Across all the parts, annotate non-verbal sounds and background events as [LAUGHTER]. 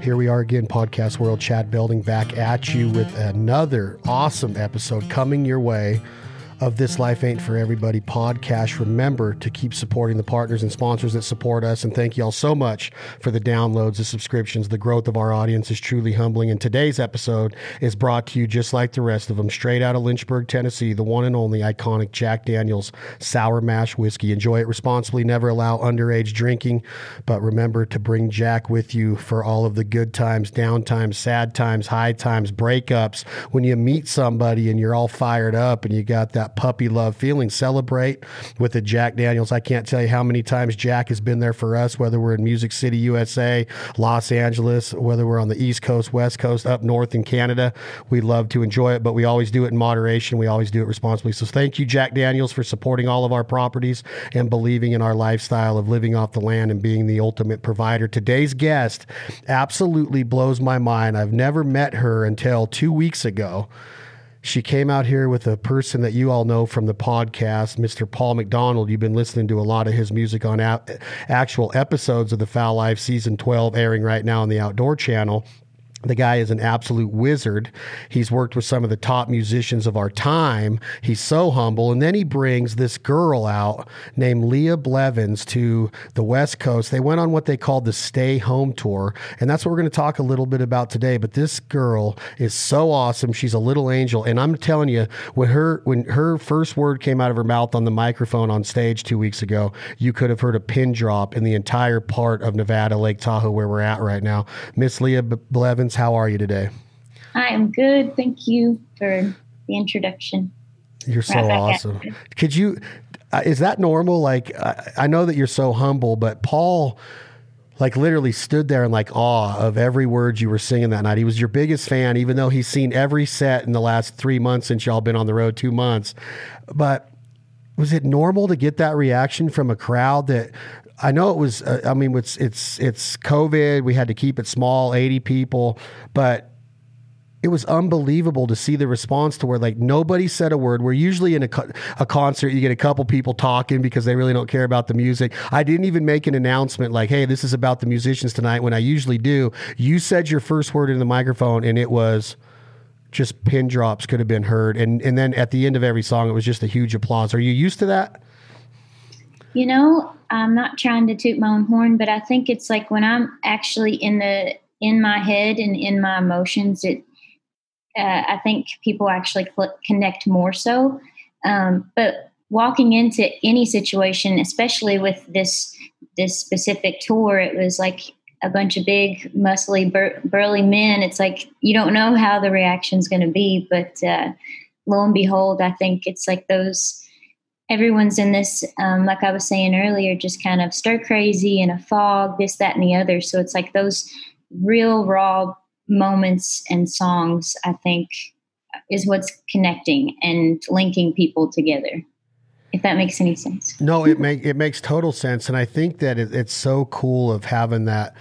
Here we are again, Podcast World Chad Belding, back at you with another awesome episode coming your way of This Life Ain't For Everybody podcast. Remember to keep supporting the partners and sponsors that support us. And thank you all so much for the downloads, the subscriptions. The growth of our audience is truly humbling. And today's episode is brought to you just like the rest of them, straight out of Lynchburg, Tennessee, the one and only iconic Jack Daniels Sour Mash Whiskey. Enjoy it responsibly. Never allow underage drinking. But remember to bring Jack with you for all of the good times, down times, sad times, high times, breakups. When you meet somebody and you're all fired up and you got that that puppy love feeling. Celebrate with the Jack Daniels. I can't tell you how many times Jack has been there for us, whether we're in Music City, USA, Los Angeles, whether we're on the East Coast, West Coast, up north in Canada. We love to enjoy it, but we always do it in moderation. We always do it responsibly. So thank you, Jack Daniels, for supporting all of our properties and believing in our lifestyle of living off the land and being the ultimate provider. Today's guest absolutely blows my mind. I've never met her until two weeks ago. She came out here with a person that you all know from the podcast, Mr. Paul McDonald. You've been listening to a lot of his music on a- actual episodes of the Fowl Life season 12 airing right now on the Outdoor Channel. The guy is an absolute wizard. He's worked with some of the top musicians of our time. He's so humble. And then he brings this girl out named Leah Blevins to the West Coast. They went on what they called the Stay Home Tour. And that's what we're going to talk a little bit about today. But this girl is so awesome. She's a little angel. And I'm telling you, when her when her first word came out of her mouth on the microphone on stage two weeks ago, you could have heard a pin drop in the entire part of Nevada, Lake Tahoe, where we're at right now. Miss Leah Blevins how are you today? I am good. Thank you for the introduction. You're so awesome. Could you, uh, is that normal? Like, I, I know that you're so humble, but Paul, like literally stood there in like awe of every word you were singing that night. He was your biggest fan, even though he's seen every set in the last three months since y'all been on the road two months. But was it normal to get that reaction from a crowd that I know it was. Uh, I mean, it's it's it's COVID. We had to keep it small, eighty people, but it was unbelievable to see the response to where like nobody said a word. We're usually in a, a concert, you get a couple people talking because they really don't care about the music. I didn't even make an announcement like, "Hey, this is about the musicians tonight." When I usually do, you said your first word in the microphone, and it was just pin drops could have been heard, and and then at the end of every song, it was just a huge applause. Are you used to that? You know, I'm not trying to toot my own horn, but I think it's like when I'm actually in the in my head and in my emotions, it uh, I think people actually cl- connect more so. Um, but walking into any situation, especially with this this specific tour, it was like a bunch of big, muscly, bur- burly men. It's like you don't know how the reaction's going to be, but uh, lo and behold, I think it's like those everyone's in this, um, like I was saying earlier, just kind of stir crazy in a fog, this, that, and the other. So it's like those real raw moments and songs, I think, is what's connecting and linking people together. If that makes any sense. No, it make it makes total sense, and I think that it, it's so cool of having that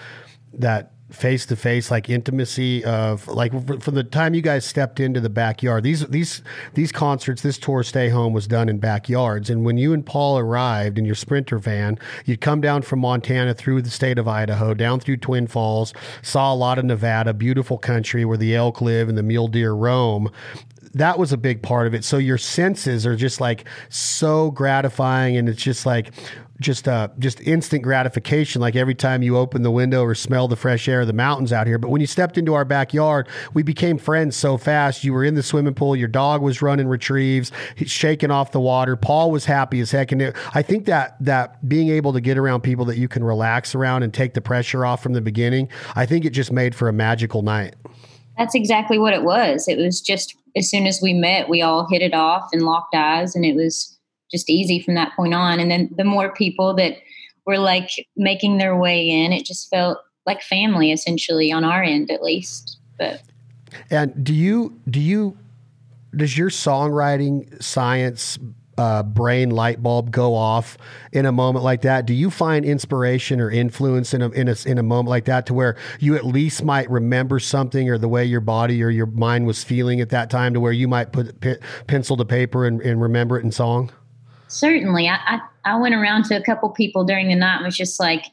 that face to face like intimacy of like from the time you guys stepped into the backyard these these these concerts this tour stay home was done in backyards. And when you and paul arrived in your sprinter van you'd come down from montana through the state of idaho down through twin falls saw a lot of nevada beautiful country where the elk live and the mule deer roam. That was a big part of it. So your senses are just like so gratifying, and it's just like just uh just instant gratification like every time you open the window or smell the fresh air of the mountains out here. But when you stepped into our backyard we became friends so fast. You were in the swimming pool. Your dog was running retrieves. Shaking off the water. Paul was happy as heck. And it, i think that that being able to get around people that you can relax around and take the pressure off from the beginning i think it just made for a magical night. That's exactly what it was. It was just as soon as we met we all hit it off and locked eyes and it was just easy from that point on. And then the more people that were like making their way in, it just felt like family essentially on our end at least. But and do you do you does your songwriting science uh, brain light bulb go off in a moment like that? Do you find inspiration or influence in a, in a, in a moment like that to where you at least might remember something or the way your body or your mind was feeling at that time to where you might put p- pencil to paper and, and remember it in song? Certainly. I, I, I went around to a couple people during the night and was just like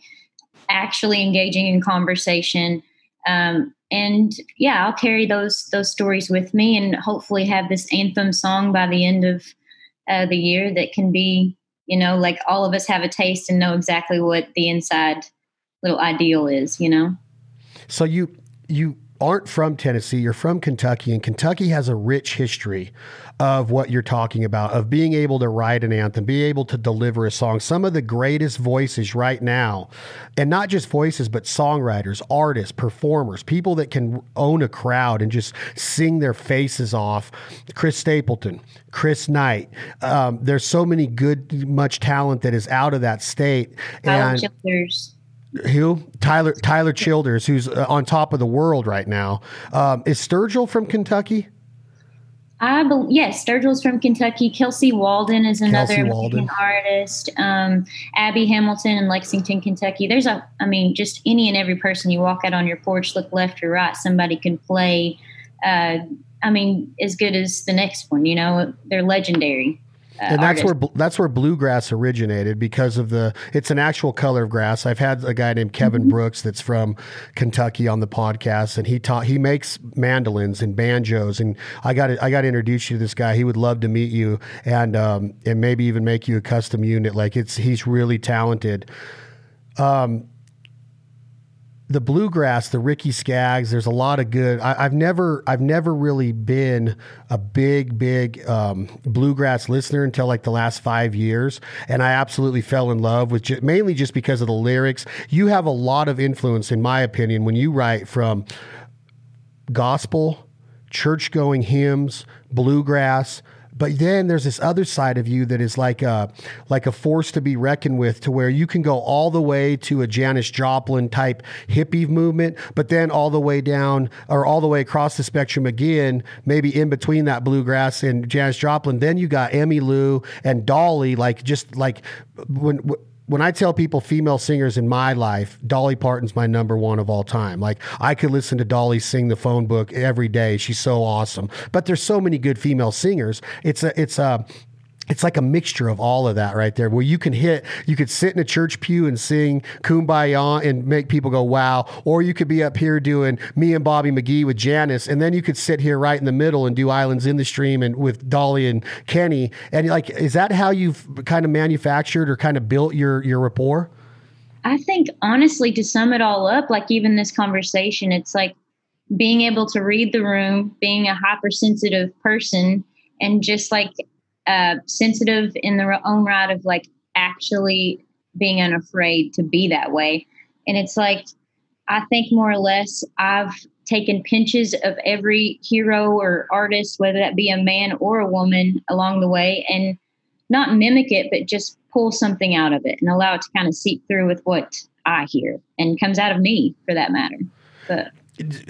actually engaging in conversation. Um, and yeah, I'll carry those those stories with me, and hopefully have this anthem song by the end of uh, the year that can be, you know, like all of us have a taste and know exactly what the inside little ideal is, you know. So you you aren't from Tennessee, you're from Kentucky, and Kentucky has a rich history of what you're talking about, of being able to write an anthem, be able to deliver a song. Some of the greatest voices right now, and not just voices, but songwriters, artists, performers, people that can own a crowd and just sing their faces off. Chris Stapleton, Chris Knight. Um, there's so many good, much talent that is out of that state. and Childers who Tyler Tyler Childers, who's uh, on top of the world right now. Um, is Sturgill from Kentucky? I believe, yes, Sturgill's from Kentucky. Kelsey Waldon is another Waldon. artist. Um, Abby Hamilton in Lexington, Kentucky. There's a, I mean, just any and every person you walk out on your porch, look left or right, somebody can play. Uh, I mean, as good as the next one. You know, they're legendary. Uh, and that's artist. where that's where bluegrass originated because of the it's an actual color of grass. I've had a guy named Kevin mm-hmm. Brooks that's from Kentucky on the podcast, and he taught he makes mandolins and banjos, and I got I got to introduce you to this guy. He would love to meet you, and um, and maybe even make you a custom unit. Like it's he's really talented. Um, the bluegrass, the Ricky Skaggs. There's a lot of good. I, have never, I've never really been a big, big um, bluegrass listener until like the last five years, and I absolutely fell in love with mainly just because of the lyrics. You have a lot of influence, in my opinion, when you write from gospel, church going hymns, bluegrass but then there's this other side of you that is like a like a force to be reckoned with, to where you can go all the way to a Janis Joplin type hippie movement, but then all the way down or all the way across the spectrum again, maybe in between that bluegrass and Janis Joplin. Then you got Emmylou and Dolly, like just like when when I tell people female singers in my life, Dolly Parton's my number one of all time. Like I could listen to Dolly sing the phone book every day. She's so awesome. But there's so many good female singers. It's a it's a it's like a mixture of all of that right there where you can hit you could sit in a church pew and sing kumbaya and make people go wow. Or you could be up here doing me and bobby mcgee with janis and then you could sit here right in the middle and do islands in the stream and with dolly and kenny. And like is that how you've kind of manufactured or kind of built your your rapport? I think honestly to sum it all up like even this conversation it's like being able to read the room being a hypersensitive person and just like uh, sensitive in their own right of like actually being unafraid to be that way. And it's like, I think more or less I've taken pinches of every hero or artist, whether that be a man or a woman along the way, and not mimic it, but just pull something out of it and allow it to kind of seep through with what I hear and comes out of me for that matter. But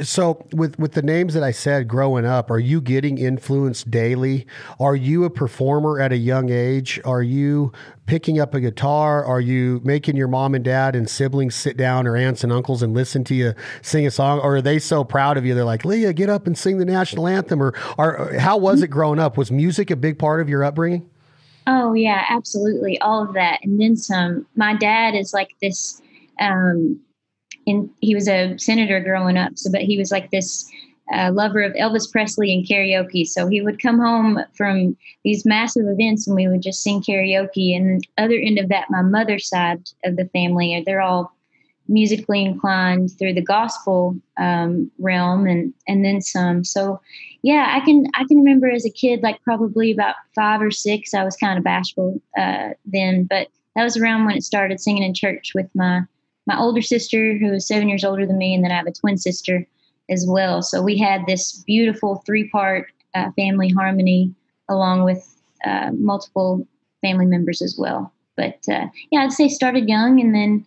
so with with the names that I said growing up, are you getting influenced daily? Are you a performer at a young age? Are you picking up a guitar? Are you making your mom and dad and siblings sit down or aunts and uncles and listen to you sing a song? Or are they so proud of you they're like, Leah, get up and sing the national anthem? Or, or how was it growing up? Was music a big part of your upbringing? Oh yeah, absolutely, all of that, and then some. My dad is like this um, and he was a senator growing up. So, but he was like this uh, lover of Elvis Presley and karaoke. So he would come home from these massive events and we would just sing karaoke. And other end of that, my mother's side of the family, they're all musically inclined through the gospel um, realm and and then some. So yeah, I can I can remember as a kid, like probably about five or six, I was kind of bashful uh, then, but that was around when it started singing in church with my my older sister, who is seven years older than me, and then I have a twin sister as well. So we had this beautiful three part uh, family harmony along with uh, multiple family members as well. But uh, yeah, I'd say started young and then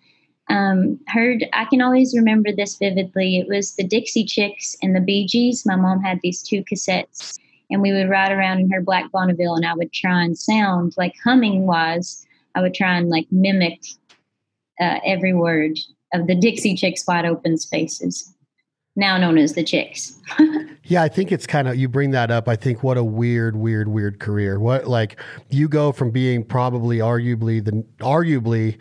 um, heard, I can always remember this vividly. It was the Dixie Chicks and the Bee Gees. My mom had these two cassettes and we would ride around in her black Bonneville and I would try and sound like humming wise. I would try and like mimic uh, every word of the Dixie Chicks Wide Open Spaces, now known as the Chicks. [LAUGHS] yeah, I think it's kind of, you bring that up. I think what a weird, weird, weird career. What, like, you go from being probably arguably the, arguably,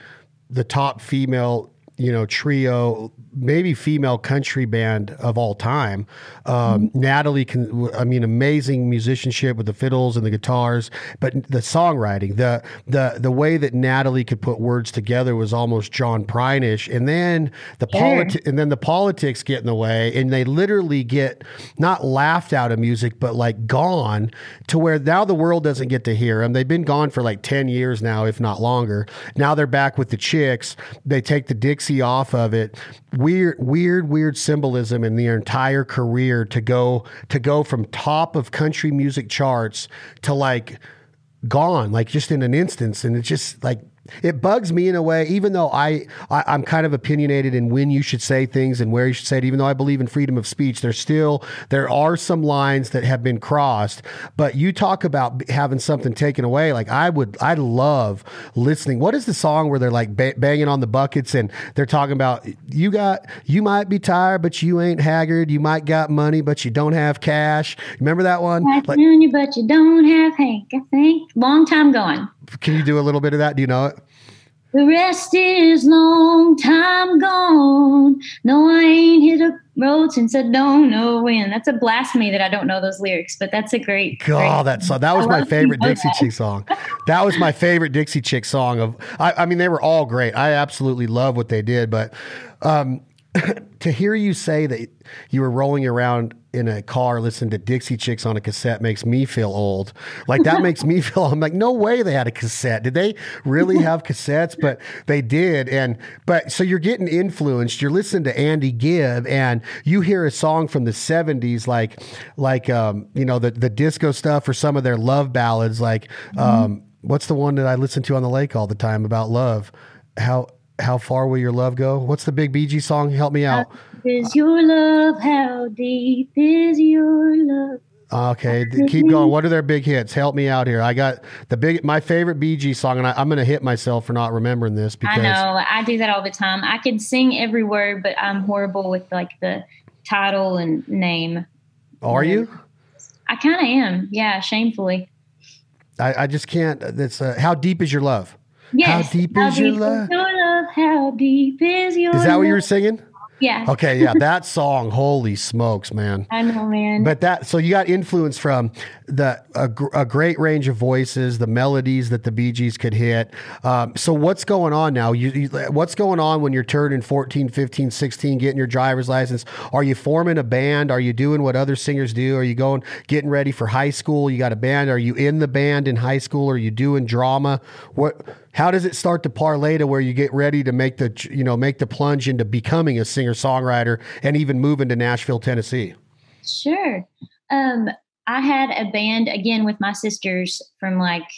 the top female you know trio maybe female country band of all time. Um, mm-hmm. Natalie can, I mean, amazing musicianship with the fiddles and the guitars, but the songwriting, the the the way that Natalie could put words together was almost John Prine-ish. And then the politi- and then the politics get in the way, and they literally get not laughed out of music, but like gone to where now the world doesn't get to hear them. They've been gone for like ten years now, if not longer. Now they're back with the chicks. They take the Dixie off of it. Weird, weird, weird symbolism in their entire career to go to go from top of country music charts to like gone, like just in an instance. And it's just like it bugs me in a way, even though I, I am kind of opinionated in when you should say things and where you should say it. Even though I believe in freedom of speech, there's still there are some lines that have been crossed. But you talk about having something taken away. Like I would, I love listening. What is the song where they're like ba- banging on the buckets and they're talking about you got you might be tired, but you ain't haggard. You might got money, but you don't have cash. Remember that one? Like, you, but you don't have Hank. I think long time gone. Can you do a little bit of that? Do you know it? The rest is long time gone. No, I ain't hit a road since I don't know when. That's a blasphemy that I don't know those lyrics, but that's a great. God, that song. That was I my favorite Dixie Chick song. That was my favorite Dixie Chick song. Of, I, I mean, they were all great. I absolutely love what they did, but um, [LAUGHS] to hear you say that you were rolling around in a car listening to Dixie Chicks on a cassette makes me feel old. Like that makes me [LAUGHS] feel I'm like no way they had a cassette. Did they really have cassettes? [LAUGHS] But they did. And but so you're getting influenced. You're listening to Andy Gibb and you hear a song from the 70s like like um you know the the disco stuff or some of their love ballads like mm-hmm. um what's the one that I listen to on the lake all the time about love? How how far will your love go? What's the big BG song? Help me out. Is your love? How deep is your love? Okay, keep going. What are their big hits? Help me out here. I got the big, my favorite BG song, and I, am going to hit myself for not remembering this because I know I do that all the time. I can sing every word, but I'm horrible with like the title and name. Are you? I kind of am. Yeah, shamefully. I, I just can't. That's uh, how deep is your love? Yes. How deep how is deep your love? Your love? How deep is your? Love? Is that what you were singing? Yeah. Okay. Yeah. That song, holy smokes, man. I know, man. But that, so you got influence from the a, a great range of voices, the melodies that the Bee Gees could hit. Um, so what's going on now? You, you, what's going on when you're turning 14, 15, 16, getting your driver's license? Are you forming a band? Are you doing what other singers do? Are you going, getting ready for high school? You got a band. Are you in the band in high school? Are you doing drama? What, how does it start to parlay to where you get ready to make the you know make the plunge into becoming a singer songwriter and even moving to Nashville, Tennessee? Sure. Um, I had a band again with my sisters from like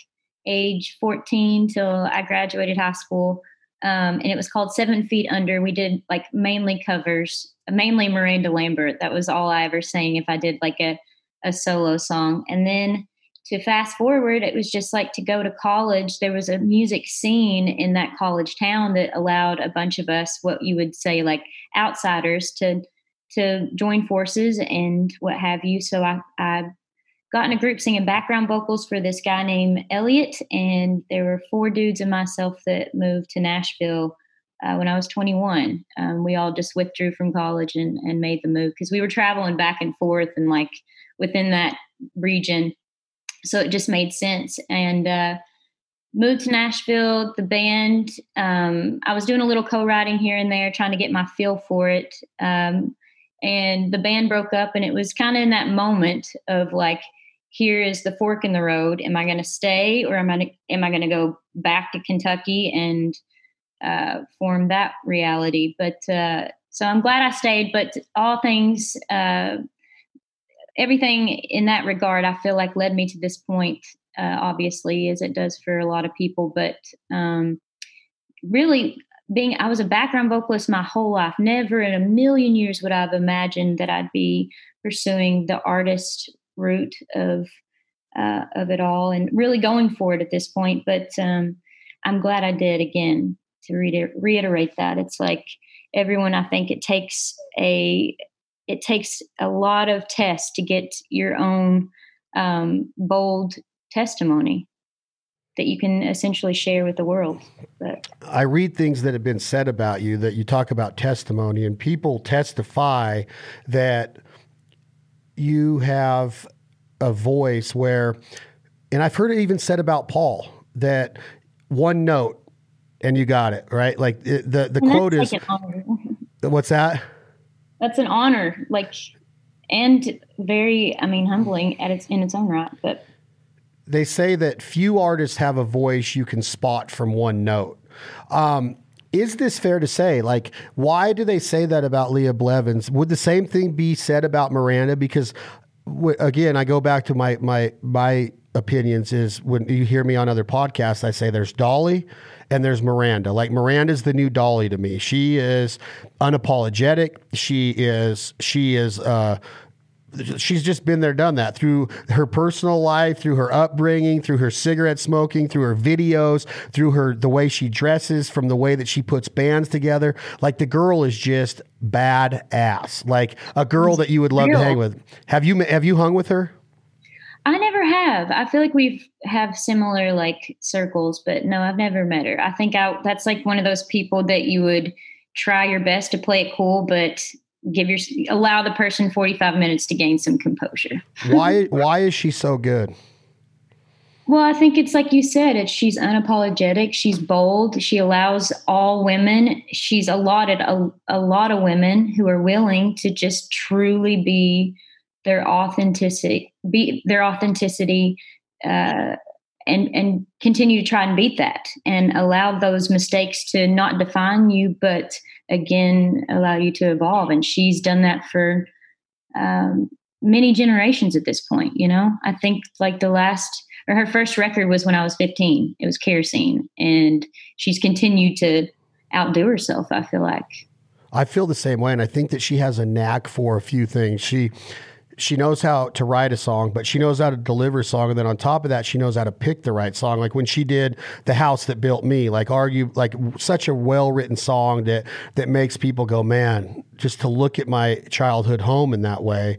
age 14 till I graduated high school. Um, and it was called Seven Feet Under. We did like mainly covers, mainly Miranda Lambert. That was all I ever sang if I did like a, a solo song. And then to fast forward, it was just like to go to college. There was a music scene in that college town that allowed a bunch of us, what you would say like outsiders, to to join forces and what have you. So I, I got in a group singing background vocals for this guy named Elliot, and there were four dudes and myself that moved to Nashville uh, when I was 21. Um, we all just withdrew from college and, and made the move because we were traveling back and forth and like within that region so it just made sense. And uh, moved to nashville the band um, i was doing a little co-writing here and there trying to get my feel for it um, and the band broke up and it was kind of in that moment of like here is the fork in the road. Am i going to stay or am i am i going to go back to kentucky and uh, form that reality? But uh, so i'm glad i stayed but all things uh, everything in that regard, I feel like led me to this point, uh, obviously, as it does for a lot of people. But um, really, being I was a background vocalist my whole life. Never in a million years would I have imagined that I'd be pursuing the artist route of uh, of it all, and really going for it at this point. But um, I'm glad I did. Again, to reiterate that, it's like everyone. I think it takes a it takes a lot of tests to get your own um, bold testimony. that you can essentially share with the world. But I read things that have been said about you that you talk about testimony, and people testify that you have a voice where, and I've heard it even said about Paul that one note and you got it right. Like the the, the quote is, "What's that?" That's an honor, like, and very, I mean, humbling at its in its own right. But they say that few artists have a voice you can spot from one note. Um, is this fair to say? Like, why do they say that about Leah Blevins? Would the same thing be said about Miranda? Because w- again, I go back to my my my opinions. Is when you hear me on other podcasts, I say there's Dolly and there's Miranda. Like Miranda's the new Dolly to me. She is unapologetic. She is she is uh, she's just been there, done that through her personal life, through her upbringing, through her cigarette smoking, through her videos, through her the way she dresses, from the way that she puts bands together. Like the girl is just bad ass. Like a girl that you would love to hang with. Have you have you hung with her? Have. I feel like we've have similar like circles, but no, I've never met her. I think I that's like one of those people that you would try your best to play it cool, but give your allow the person 45 minutes to gain some composure. [LAUGHS] why why is she so good? Well, I think it's like you said, it's she's unapologetic, she's bold, she allows all women, she's allotted a, a lot of women who are willing to just truly be their authenticity their authenticity uh, and and continue to try and beat that and allow those mistakes to not define you but again allow you to evolve. And she's done that for um, many generations at this point you know? I think like the last or her first record was when i was 15 it was kerosene. And she's continued to outdo herself i feel like. I feel the same way, and I think that she has a knack for a few things. She she knows how to write a song, but she knows how to deliver a song. And then on top of that, she knows how to pick the right song. Like when she did The House That Built Me, like argue, like such a well written song that, that makes people go, man, just to look at my childhood home in that way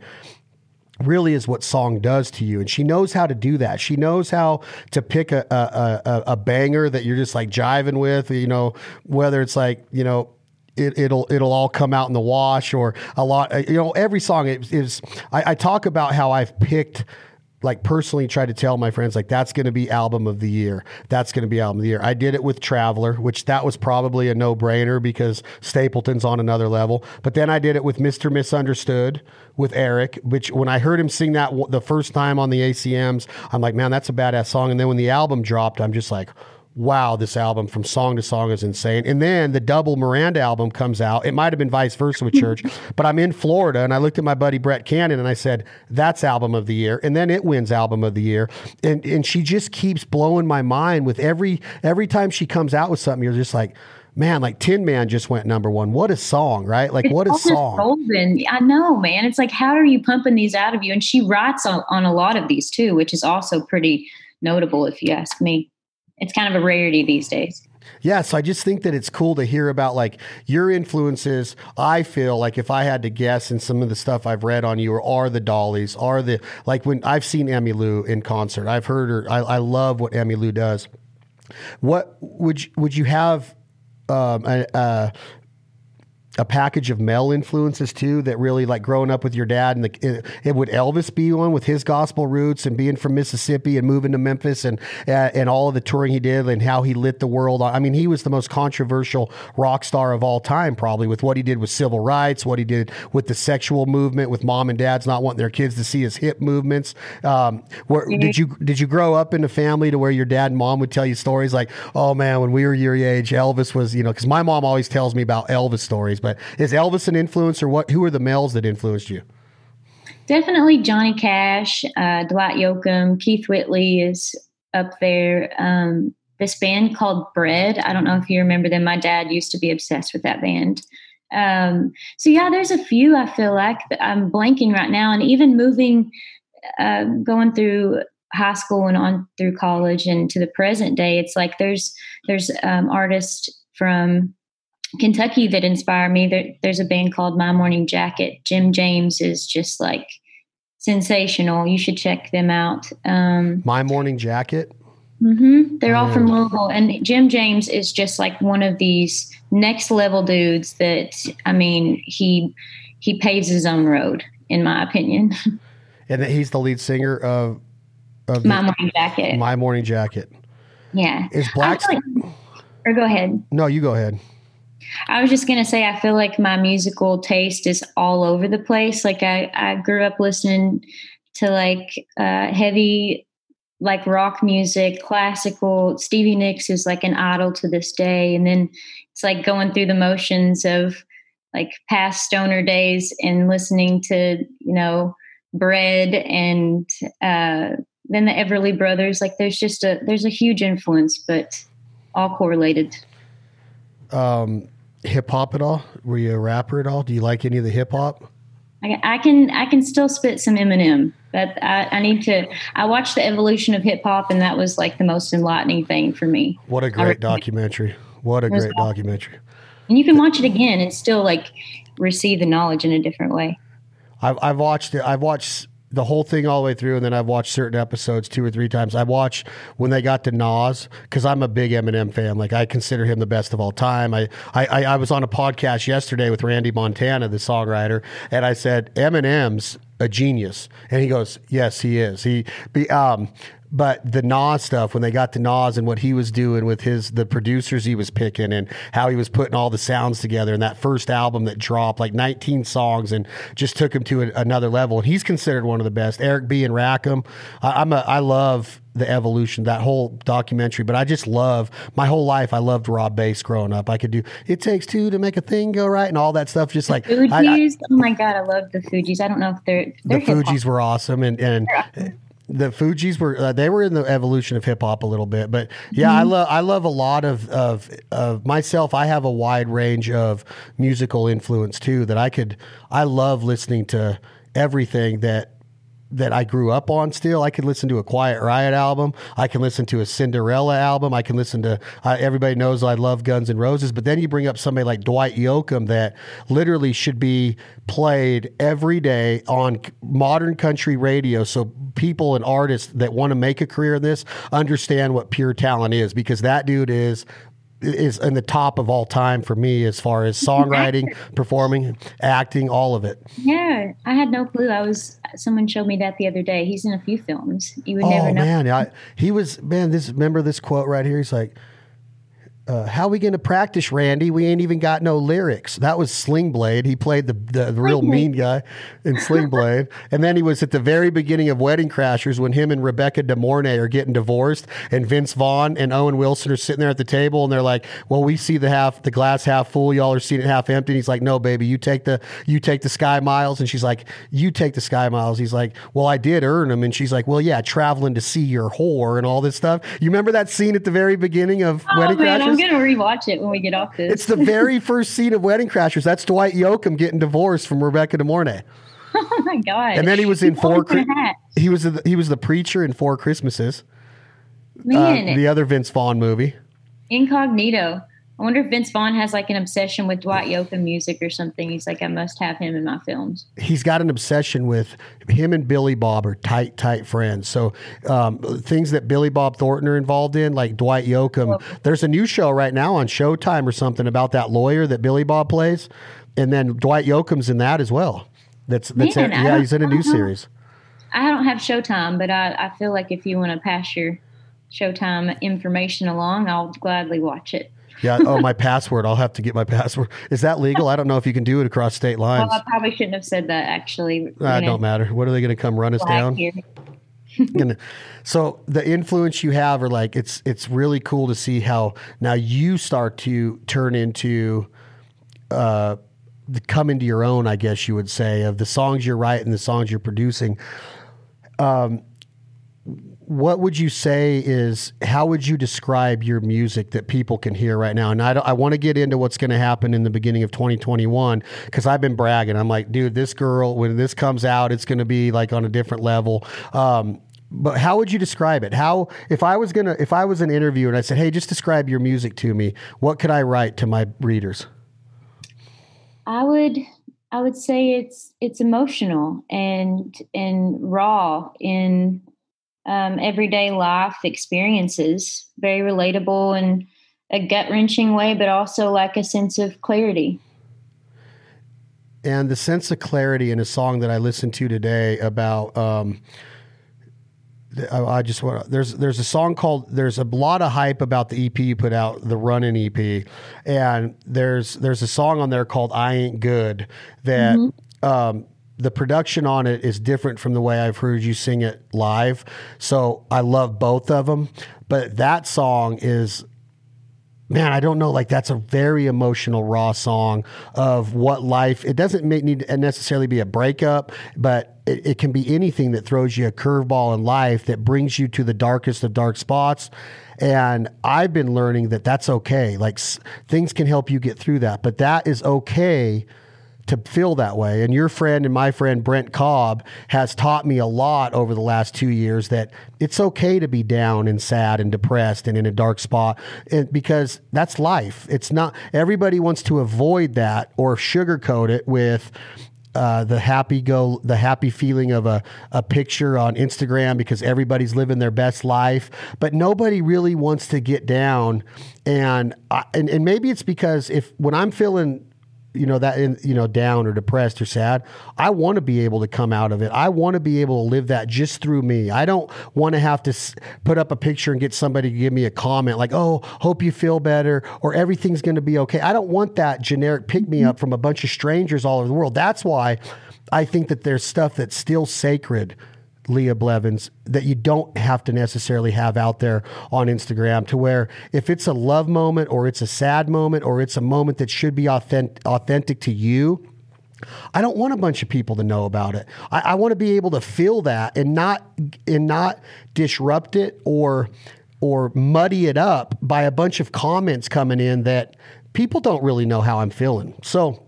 really is what song does to you and she knows how to do that she knows how to pick a, a, a, a banger that you're just like jiving with you know whether it's like you know it, will it'll all come out in the wash or a lot. Uh, you know, every song is. is I, I talk about how I've picked like personally try to tell my friends like that's going to be album of the year that's going to be album of the year i did it with Traveller which that was probably a no-brainer because stapleton's on another level but then i did it with mr misunderstood with eric which when i heard him sing that the first time on the acms i'm like man that's a badass song and then when the album dropped i'm just like wow, this album from song to song is insane. And then the double Miranda album comes out. It might have been vice versa with Church, [LAUGHS] but I'm in Florida and I looked at my buddy Brett Cannon and I said, that's album of the year. And then it wins album of the year. And and she just keeps blowing my mind with every every time she comes out with something, you're just like, man, like Tin Man just went number one. What a song, right? Like, it's what a song. Golden. I know, man. It's like, how are you pumping these out of you? And she writes on, on a lot of these too, which is also pretty notable, if you ask me it's kind of a rarity these days. Yeah, so I just think that it's cool to hear about like your influences. I feel like if I had to guess in some of the stuff I've read on you, are the Dollies, are the like when I've seen Emmylou in concert, I've heard her. I, I love what Emmylou does. What would you, would you have um, a, a, a package of male influences too that really like growing up with your dad and the, it, it, would Elvis be one with his gospel roots and being from Mississippi and moving to Memphis and uh, and all of the touring he did and how he lit the world. I mean, he was the most controversial rock star of all time, probably with what he did with civil rights, what he did with the sexual movement, with mom and dads not wanting their kids to see his hip movements. Um, where, mm-hmm. Did you did you grow up in a family to where your dad and mom would tell you stories like, oh man, when we were your age, Elvis was you know because my mom always tells me about Elvis stories, but but is Elvis an influence, or what? Who are the males that influenced you? Definitely Johnny Cash, uh, Dwight Yoakam, Keith Whitley is up there. Um, this band called Bread. I don't know if you remember them. My dad used to be obsessed with that band. Um, so yeah, there's a few I feel like I'm blanking right now, and even moving, uh, going through high school and on through college and to the present day, it's like there's there's um, artists from Kentucky that inspire me. There, there's a band called My Morning Jacket. Jim James is just like sensational. You should check them out. Um, My Morning Jacket. Mm-hmm. They're all from Louisville, and Jim James is just like one of these next level dudes. That I mean, he he paves his own road, in my opinion. [LAUGHS] And he's the lead singer of of my morning jacket. My Morning Jacket. Yeah. Is Black? Like, or go ahead. No, you go ahead. I was just gonna say, I feel like my musical taste is all over the place. Like I, I grew up listening to like uh, heavy, like rock music, classical. Stevie Nicks is like an idol to this day, and then it's like going through the motions of like past stoner days and listening to you know bread and uh, then the Everly Brothers. Like there's just a there's a huge influence, but all correlated. Um, hip hop at all? Were you a rapper at all? Do you like any of the hip hop? I, I, can I can still spit some Eminem, but I, I need to. I watched the evolution of hip hop, and that was like the most enlightening thing for me. What a great documentary! What a great awesome. documentary! And you can watch it again and still like receive the knowledge in a different way. I've I've watched it. I've watched the whole thing all the way through, and then I've watched certain episodes two or three times. I watched when they got to Nas because I'm a big Eminem fan. Like I consider him the best of all time. I, I I was on a podcast yesterday with Randy Montana, the songwriter, and I said Eminem's a genius, and he goes, "Yes, he is." He be um but the Nas stuff, when they got to Nas and what he was doing with his the producers he was picking and how he was putting all the sounds together, and that first album that dropped like 19 songs and just took him to a, another level. And he's considered one of the best. Eric B and Rakim. I, I'm a I love the evolution, that whole documentary. But I just love my whole life. I loved Rob Base growing up. I could do "It Takes Two to Make a Thing Go Right" and all that stuff. Just like Fugees. I, I, oh my god, I love the Fugees. I don't know if they're, they're the Fugees were awesome, and and the Fugees were uh, they were in the evolution of hip hop a little bit, but yeah, mm-hmm. I love I love a lot of, of of myself. I have a wide range of musical influence too. That I could I love listening to everything that that I grew up on still. I can listen to a Quiet Riot album. I can listen to a Cinderella album. I can listen to, uh, everybody knows I love Guns N' Roses, but then you bring up somebody like Dwight Yoakam that literally should be played every day on modern country radio so people and artists that want to make a career in this understand what pure talent is because that dude is is in the top of all time for me as far as [LAUGHS] songwriting, performing, acting, all of it. Yeah, I had no clue. I was someone showed me that the other day. He's in a few films. You would oh, never know. man, I, he was man. This remember this quote right here. He's like, uh, how we going to practice, Randy? We ain't even got no lyrics. That was Sling Blade. He played the, the, the real mean guy in Sling [LAUGHS] Blade. and then he was at the very beginning of Wedding Crashers when him and Rebecca De Mornay are getting divorced, and Vince Vaughn and Owen Wilson are sitting there at the table, and they're like, "Well, we see the half, the glass half full. Y'all are seeing it half empty." And he's like, "No, baby, you take the you take the Sky Miles." And she's like, "You take the Sky Miles." He's like, "Well, I did earn them." And she's like, "Well, yeah, traveling to see your whore and all this stuff." You remember that scene at the very beginning of oh, Wedding man, Crashers? Gonna rewatch it when we get off this. It's the very [LAUGHS] first scene of Wedding Crashers. That's Dwight Yoakam getting divorced from Rebecca De Mornay. [LAUGHS] Oh my god! And then he was in He's four. he was the, he was the preacher in Four Christmases. Man, uh, the other Vince Vaughn movie. Incognito. I wonder if Vince Vaughn has like an obsession with Dwight Yoakam music or something. He's like, I must have him in my films. He's got an obsession with him and Billy Bob are tight, tight friends. So um, things that Billy Bob Thornton are involved in, like Dwight Yoakam. Oh. There's a new show right now on Showtime or something about that lawyer that Billy Bob plays, and then Dwight Yoakam's in that as well. That's that's Man, yeah, he's in a new series. I don't have Showtime, but I, I feel like if you want to pass your Showtime information along, I'll gladly watch it. Yeah. Oh, my password. I'll have to get my password. Is that legal? I don't know if you can do it across state lines. Well, I probably shouldn't have said that. Actually, uh, don't matter. What are they going to come run us down? [LAUGHS] so the influence you have, are like it's it's really cool to see how now you start to turn into. Uh, come into your own, I guess you would say, of the songs you're writing, the songs you're producing. Um, what would you say is how would you describe your music that people can hear right now? And I, I want to get into what's going to happen in the beginning of 2021 because I've been bragging. I'm like, dude, this girl, when this comes out, it's going to be like on a different level. Um, but how would you describe it? How if I was gonna if I was an interviewer and I said, hey, just describe your music to me, what could I write to my readers? I would I would say it's it's emotional and and raw in um, everyday life experiences. Very relatable in a gut wrenching way, but also like a sense of clarity. And the sense of clarity in a song that I listened to today about. Um, I just want there's there's a song called there's a lot of hype about the EP you put out the Running EP and there's there's a song on there called I Ain't Good that mm-hmm. um, the production on it is different from the way I've heard you sing it live so I love both of them but that song is man, I don't know. Like that's a very emotional, raw song of what life. It doesn't make, need to necessarily be a breakup, but it, it can be anything that throws you a curveball in life that brings you to the darkest of dark spots. And I've been learning that that's okay. Like s- things can help you get through that, but that is okay to feel that way. And your friend and my friend Brent Cobb has taught me a lot over the last two years that it's okay to be down and sad and depressed and in a dark spot and because that's life. It's not everybody wants to avoid that or sugarcoat it with uh, the happy go the happy feeling of a, a picture on Instagram because everybody's living their best life but nobody really wants to get down and I, and, and maybe it's because if when I'm feeling you know that in, you know down or depressed or sad i want to be able to come out of it. I want to be able to live that just through me. I don't want to have to s- put up a picture and get somebody to give me a comment like oh hope you feel better or everything's going to be okay. I don't want that generic pick me up from a bunch of strangers all over the world. That's why i think that there's stuff that's still sacred Leah Blevins that you don't have to necessarily have out there on Instagram to where if it's a love moment or it's a sad moment or it's a moment that should be authentic, authentic to you, I don't want a bunch of people to know about it. I, I want to be able to feel that and not and not disrupt it or or muddy it up by a bunch of comments coming in that people don't really know how I'm feeling. So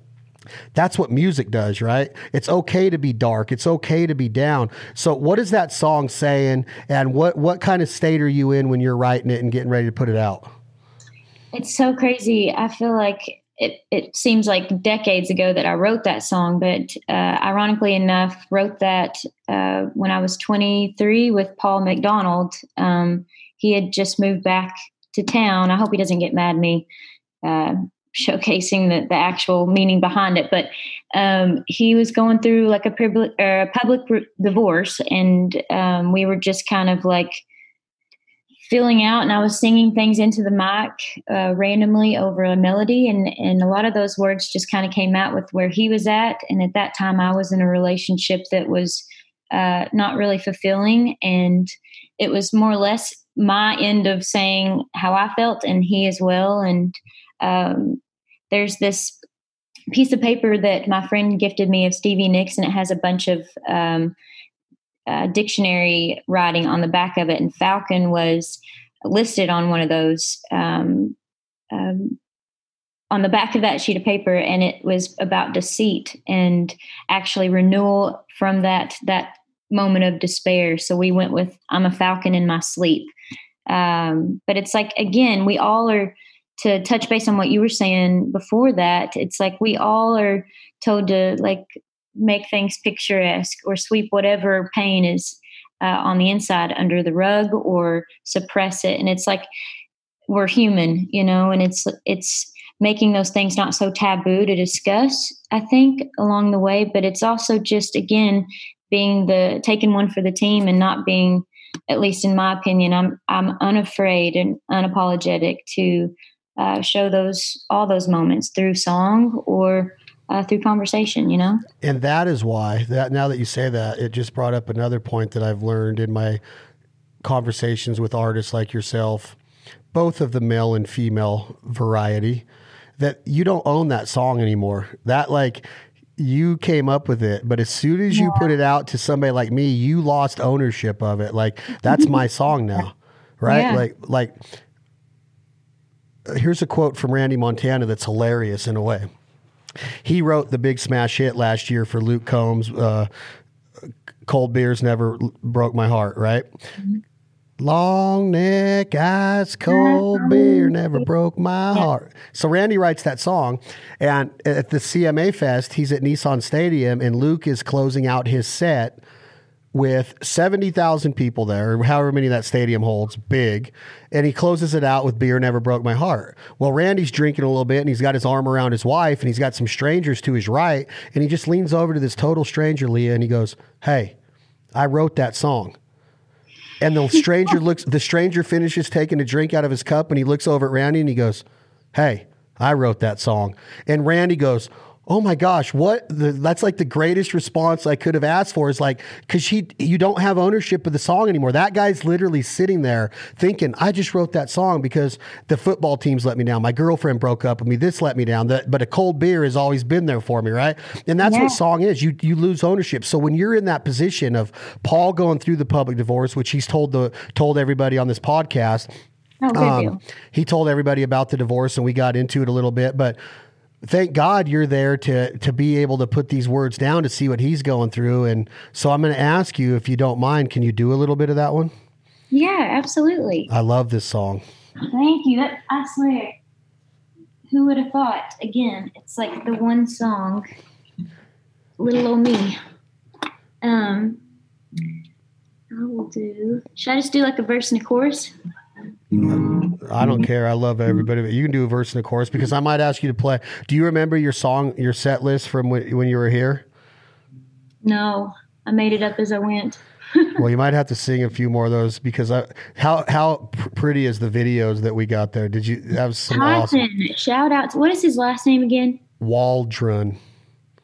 that's what music does, right? It's okay to be dark. It's okay to be down. So, what is that song saying, and what what kind of state are you in when you're writing it and getting ready to put it out? It's so crazy. I feel like it. It seems like decades ago that I wrote that song, but uh, ironically enough, wrote that uh, when I was 23 with Paul McDonald. Um, he had just moved back to town. I hope he doesn't get mad at me. Uh, showcasing the, the actual meaning behind it. But um, he was going through like a public, uh, public divorce, and um, we were just kind of like filling out, and I was singing things into the mic uh, randomly over a melody, and and a lot of those words just kind of came out with where he was at, and at that time I was in a relationship that was uh, not really fulfilling, and it was more or less my end of saying how I felt, and he as well, and um, there's this piece of paper that my friend gifted me of Stevie Nicks, and it has a bunch of um, uh, dictionary writing on the back of it. And Falcon was listed on one of those um, um, on the back of that sheet of paper, and it was about deceit and actually renewal from that that moment of despair. So we went with "I'm a Falcon in my sleep." Um, but it's like again, we all are to touch base on what you were saying before that, it's like we all are told to like make things picturesque or sweep whatever pain is uh, on the inside under the rug or suppress it. And it's like we're human, you know, and it's it's making those things not so taboo to discuss. I think along the way, but it's also just again being the taking one for the team and not being at least in my opinion i'm i'm unafraid and unapologetic to uh, show those all those moments through song or uh, through conversation you know and that is why that now that you say that it just brought up another point that i've learned in my conversations with artists like yourself both of the male and female variety that you don't own that song anymore that like you came up with it, but as soon as you put it out to somebody like me, you lost ownership of it. Like that's my [LAUGHS] song now, right? Yeah. Like like here's a quote from Randy Montana that's hilarious in a way. He wrote the big smash hit last year for Luke Combs. Uh, Cold beers never broke my heart, right? Long neck, ice cold beer never broke my heart. So Randy writes that song, and at the CMA Fest, he's at Nissan Stadium, and Luke is closing out his set with 70,000 people there, or however many that stadium holds, big, and he closes it out with Beer Never Broke My Heart. Well, Randy's drinking a little bit and he's got his arm around his wife and he's got some strangers to his right, and he just leans over to this total stranger, Leah, and he goes, Hey, I wrote that song. And the stranger [LAUGHS] looks, the stranger finishes taking a drink out of his cup and he looks over at Randy and he goes, Hey, I wrote that song. And Randy goes, oh my gosh, what the, that's like the greatest response I could have asked for is like, cause he, you don't have ownership of the song anymore. That guy's literally sitting there thinking, I just wrote that song because the football teams let me down. My girlfriend broke up with me. This let me down. That, but a cold beer has always been there for me. Right. And that's yeah. what song is. You, you lose ownership. So when you're in that position of Paul going through the public divorce, which he's told the, told everybody on this podcast, Oh, um, he told everybody about the divorce and we got into it a little bit, but thank God you're there to to be able to put these words down to see what he's going through. And so I'm going to ask you, if you don't mind, can you do a little bit of that one? Yeah, absolutely. I love this song. Thank you. That, I swear, who would have thought? Again, it's like the one song, "Little Old Me." Um, I will do. Should I just do like a verse and a chorus? Mm-hmm. I don't care. I love everybody. You can do a verse and a chorus because I might ask you to play. Do you remember your song, your set list from when, when you were here? No, I made it up as I went. [LAUGHS] well, you might have to sing a few more of those because I, how how pretty is the videos that we got there? Did you have some Tyson, awesome? Shout out! To, what is his last name again? Waldron.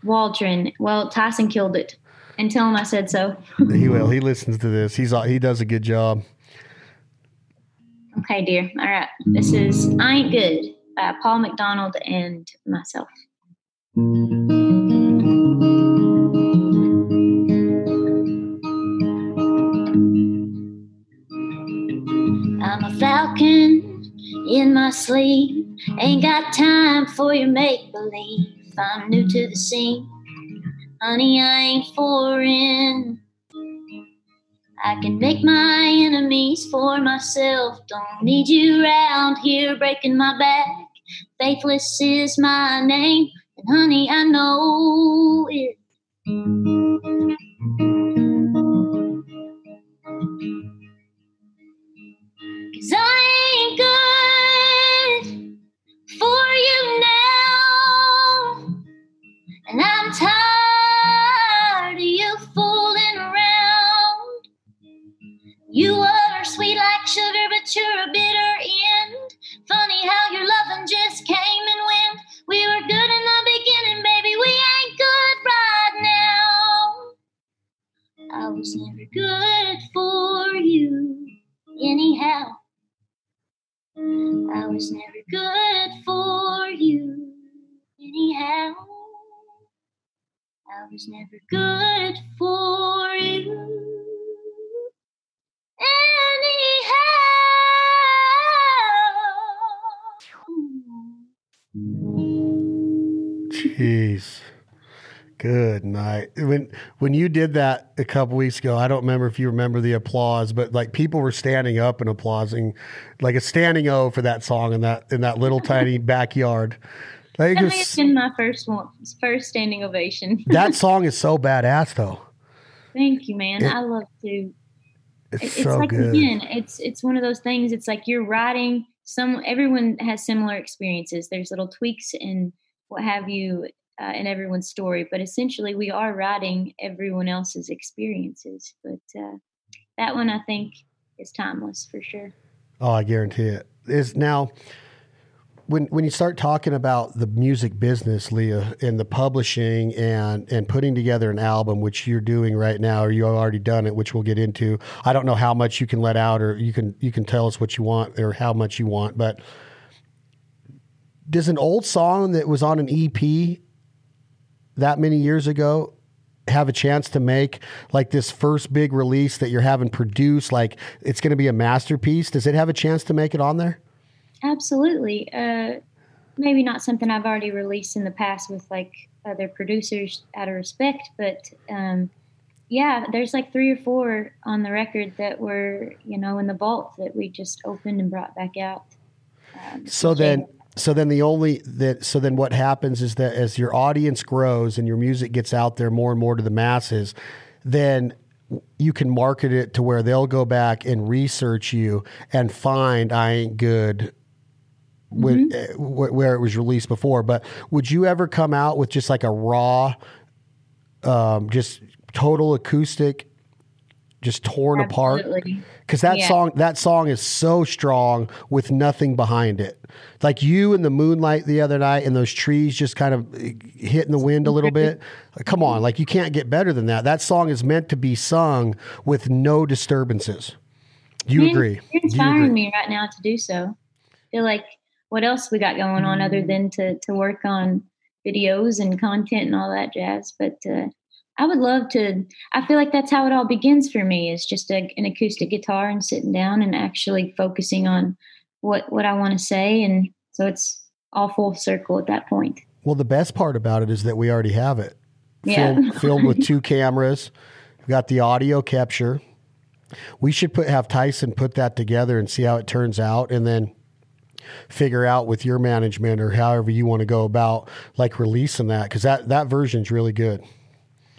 Waldron. Well, Tyson killed it, and tell him I said so. he will. [LAUGHS] He listens to this. He's he does a good job. Okay, dear. All right. This is I Ain't Good by Paul McDonald and myself. I'm a falcon in my sleep. Ain't got time for your make believe. I'm new to the scene. Honey, I ain't foreign. I can make my enemies for myself. Don't need you around here breaking my back. Faithless is my name, and honey, I know it. Was never good for you. Jeez. Good night. When when you did that a couple weeks ago, I don't remember if you remember the applause, but like people were standing up and applauding, like a standing O for that song in that in that little tiny [LAUGHS] backyard. Like that may have been my first one, first standing ovation. [LAUGHS] that song is so badass, though. Thank you, man. It, I love to it's, it's so like good. again, it's it's one of those things. It's like you're writing some. Everyone has similar experiences. There's little tweaks and what have you uh, in everyone's story, but essentially we are writing everyone else's experiences. But uh, that one, I think, is timeless for sure. Oh, I guarantee it. Is now when when you start talking about the music business, Leah, and the publishing and and putting together an album, which you're doing right now, or you already done it, which we'll get into. I don't know how much you can let out, or you can you can tell us what you want or how much you want, but does an old song that was on an EP that many years ago have a chance to make like this first big release that you're having produced like it's going to be a masterpiece does it have a chance to make it on there Absolutely. Uh, maybe not something I've already released in the past with like other producers out of respect, but um, yeah, there's like three or four on the record that were, you know, in the vault that we just opened and brought back out. Um, so then, so then the only that so then what happens is that as your audience grows and your music gets out there more and more to the masses, then you can market it to where they'll go back and research you and find I ain't good when, mm-hmm. uh, where it was released before. But would you ever come out with just like a raw, um, just total acoustic, just torn Absolutely. apart? Because that yeah. song, that song is so strong with nothing behind it. Like you in the moonlight the other night, and those trees just kind of eh, hitting the wind a little bit. [LAUGHS] Come on, like you can't get better than that. That song is meant to be sung with no disturbances. Do you agree? You're inspiring you me right now to do so. I feel like what else we got going on other than to to work on videos and content and all that jazz. But uh, I would love to. I feel like that's how it all begins for me. Is just a, an acoustic guitar and sitting down and actually focusing on what what I want to say, and so it's all full circle at that point. Well, the best part about it is that we already have it. Yeah. Filmed, filmed with [LAUGHS] two cameras. We've got the audio capture. We should put have Tyson put that together and see how it turns out, and then figure out with your management or however you want to go about like releasing that because that that version's really good.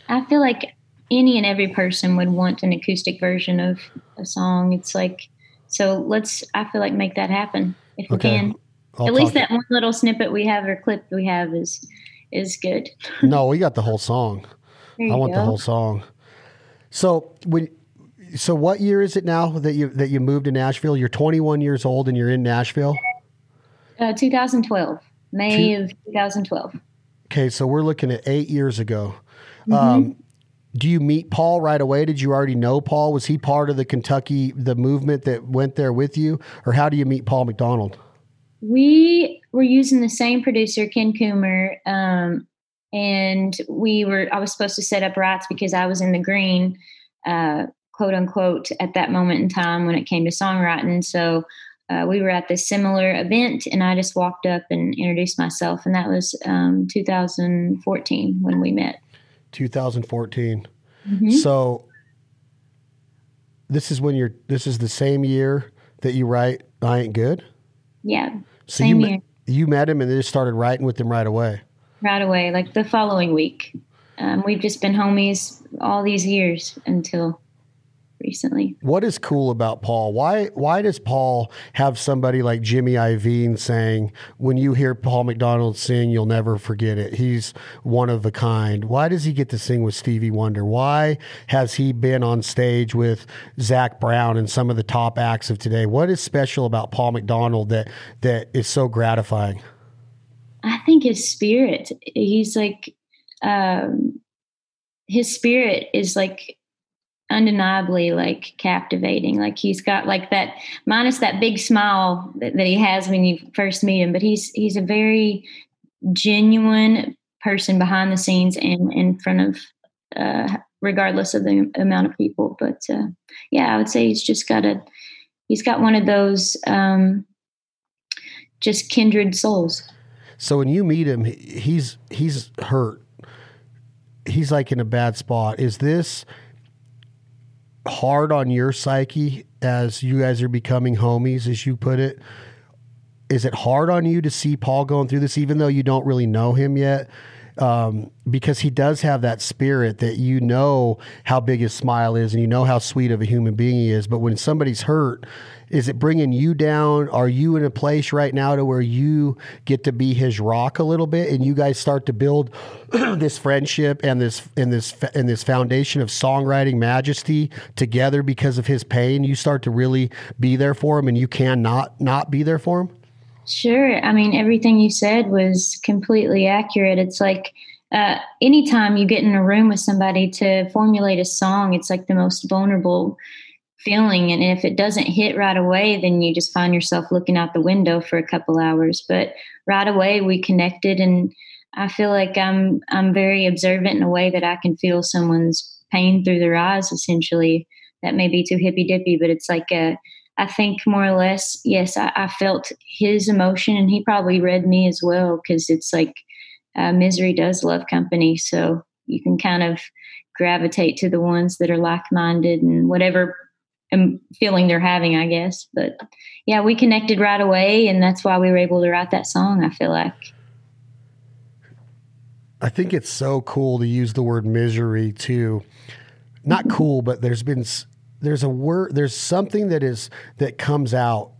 I feel like any and every person would want an acoustic version of a song. It's like so let's I feel like make that happen if we can. I'll At least that one little snippet we have or clip we have is is good. [LAUGHS] no, we got the whole song. I want go. the whole song. So when so what year is it now that you that you moved to Nashville? You're 21 years old and you're in Nashville. Uh, 2012, May Two, of 2012. Okay, so we're looking at eight years ago. Mm-hmm. Um, do you meet Paul right away? Did you already know Paul? Was he part of the Kentucky the movement that went there with you, or how do you meet Paul McDonald? We were using the same producer, Ken Coomer, um, and we were. I was supposed to set up rights because I was in the green, uh, quote unquote, at that moment in time when it came to songwriting. So uh, we were at this similar event and I just walked up and introduced myself. And that was um, 2014 when we met. 2014. Mm-hmm. So this is when you're, this is the same year that you write I Ain't Good? Yeah. So you, year. you met him and then just started writing with him right away? Right away, like the following week. Um, we've just been homies all these years until recently. What is cool about Paul? Why why does Paul have somebody like Jimmy Iovine saying when you hear Paul McDonald sing, you'll never forget it. He's one of a kind. Why does he get to sing with Stevie Wonder? Why has he been on stage with Zac Brown and some of the top acts of today? What is special about Paul McDonald that that is so gratifying? I think his spirit. He's like um his spirit is like undeniably like captivating. Like he's got like that minus that big smile that, that, he has when you first meet him, but he's he's a very genuine person behind the scenes and in front of uh, regardless of the amount of people. But uh, yeah, I would say he's just got a he's got one of those um, just kindred souls. So when you meet him, he's he's hurt. He's like in a bad spot. Is this hard on your psyche as you guys are becoming homies, as you put it? Is it hard on you to see Paul going through this, even though you don't really know him yet? Um, because he does have that spirit that you know how big his smile is and you know how sweet of a human being he is. But when somebody's hurt is it bringing you down? Are you in a place right now to where you get to be his rock a little bit, and you guys start to build [CLEARS THROAT] this friendship and this and this and this foundation of songwriting majesty together because of his pain? You start to really be there for him, and you can not not be there for him. Sure. I mean, everything you said was completely accurate. It's like uh, anytime you get in a room with somebody to formulate a song, it's like the most vulnerable feeling and if it doesn't hit right away then you just find yourself looking out the window for a couple hours. But right away we connected and i feel like i'm i'm very observant in a way that i can feel someone's pain through their eyes essentially. That may be too hippy dippy but it's like a i think more or less yes i, I felt his emotion and he probably read me as well because it's like uh, misery does love company. So you can kind of gravitate to the ones that are like-minded and whatever feeling they're having, I guess. But yeah, we connected right away, and that's why we were able to write that song. I feel like. I think it's so cool to use the word misery too. not mm-hmm. cool, but there's been there's a word there's something that is that comes out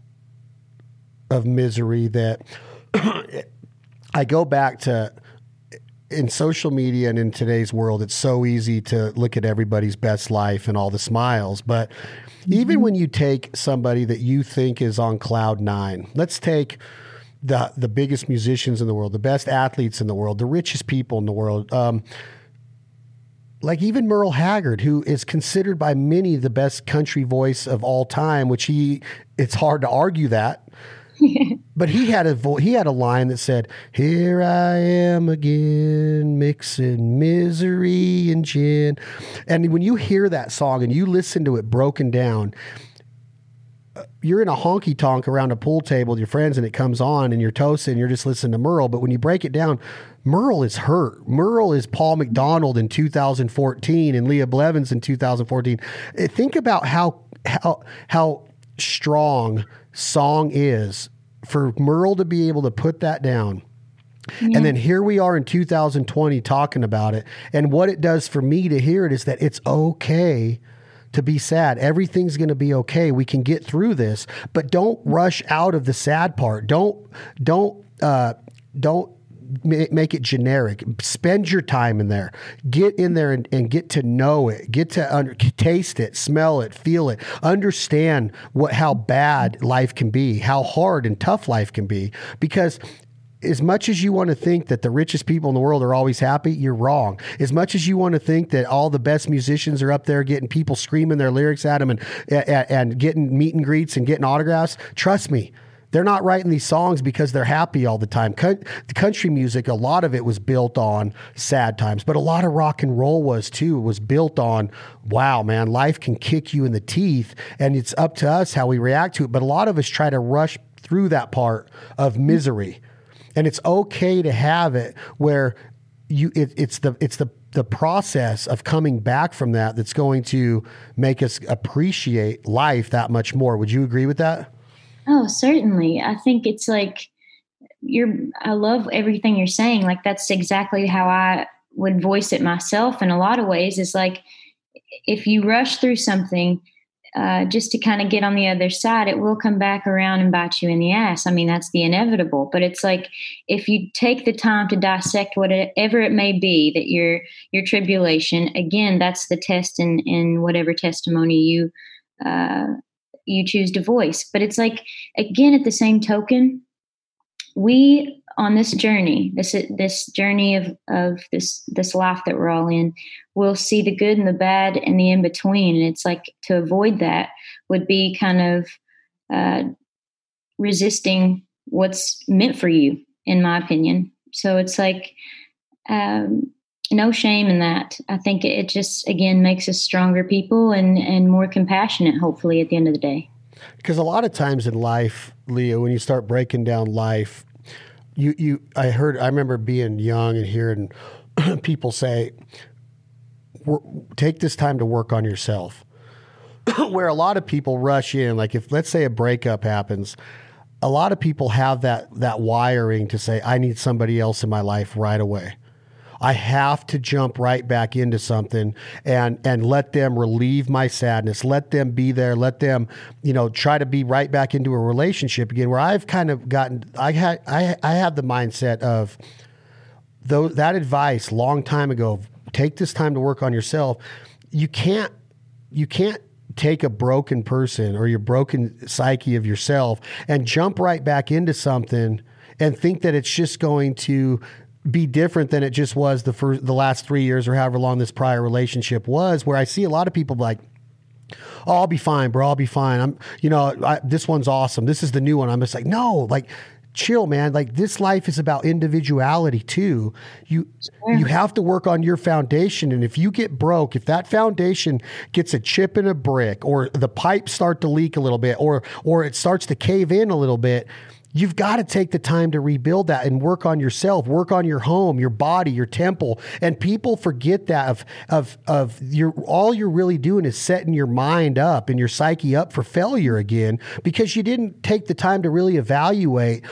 of misery that [CLEARS THROAT] I go back to in social media and in today's world, it's so easy to look at everybody's best life and all the smiles. But mm-hmm. even when you take somebody that you think is on cloud nine, let's take the the biggest musicians in the world, the best athletes in the world, the richest people in the world. Um, like even Merle Haggard, who is considered by many the best country voice of all time, which he it's hard to argue that. [LAUGHS] but he had a vo- he had a line that said, "Here I am again, mixing misery and gin." And when you hear that song and you listen to it broken down, you're in a honky tonk around a pool table with your friends and it comes on and you're toasting and you're just listening to Merle. But when you break it down, Merle is hurt. Merle is Paul McDonald in 2014 and Leah Blevins in 2014. Eh, think about how how how strong song is for Merle to be able to put that down. Yeah. And then here we are in 2020 talking about it. And what it does for me to hear it is that it's okay to be sad. Everything's going to be okay. We can get through this, but don't rush out of the sad part. Don't don't uh, don't make it generic. Spend your time in there. Get in there and, and get to know it. Get to under, taste it, smell it, feel it. Understand what how bad life can be, how hard and tough life can be. Because as much as you want to think that the richest people in the world are always happy, you're wrong. As much as you want to think that all the best musicians are up there getting people screaming their lyrics at them and, and, and getting meet and greets and getting autographs, trust me, they're not writing these songs because they're happy all the time. the country music, a lot of it was built on sad times, but a lot of rock and roll was too. It was built on, wow, man, life can kick you in the teeth, and it's up to us how we react to it. But a lot of us try to rush through that part of misery and it's okay to have it where you it, it's the it's the the process of coming back from that that's going to make us appreciate life that much more. Would you agree with that? Oh, certainly. I think it's like you're I love everything you're saying. Like that's exactly how I would voice it myself in a lot of ways is like if you rush through something uh, just to kind of get on the other side, it will come back around and bite you in the ass. I mean, that's the inevitable. But it's like if you take the time to dissect whatever it may be that your your tribulation, again, that's the test in in whatever testimony you uh, you choose to voice. But it's like again, at the same token, we on this journey, this this journey of of this this life that we're all in, we'll see the good and the bad and the in between. And it's like to avoid that would be kind of uh, resisting what's meant for you, in my opinion. So it's like um, no shame in that. I think it just again makes us stronger people and and more compassionate. Hopefully, at the end of the day. Because a lot of times in life, Leah, when you start breaking down life, you you I heard I remember being young and hearing [CLEARS THROAT] people say take this time to work on yourself. [CLEARS THROAT] Where a lot of people rush in like if let's say a breakup happens, a lot of people have that that wiring to say I need somebody else in my life right away. I have to jump right back into something and and let them relieve my sadness. Let them be there. Let them, you know, try to be right back into a relationship again. Where I've kind of gotten, I had, I, I have the mindset of though that advice long time ago. Take this time to work on yourself. You can't, you can't take a broken person or your broken psyche of yourself and jump right back into something and think that it's just going to be different than it just was the first, the last three years or however long this prior relationship was. Where I see a lot of people like, "Oh, I'll be fine, bro. I'll be fine. I'm, you know, I, this one's awesome. This is the new one." I'm just like, no, like chill man like this life is about individuality too you you have to work on your foundation and if you get broke if that foundation gets a chip in a brick or the pipes start to leak a little bit or or it starts to cave in a little bit You've got to take the time to rebuild that and work on yourself, work on your home, your body, your temple. And people forget that of of of your all you're really doing is setting your mind up and your psyche up for failure again because you didn't take the time to really evaluate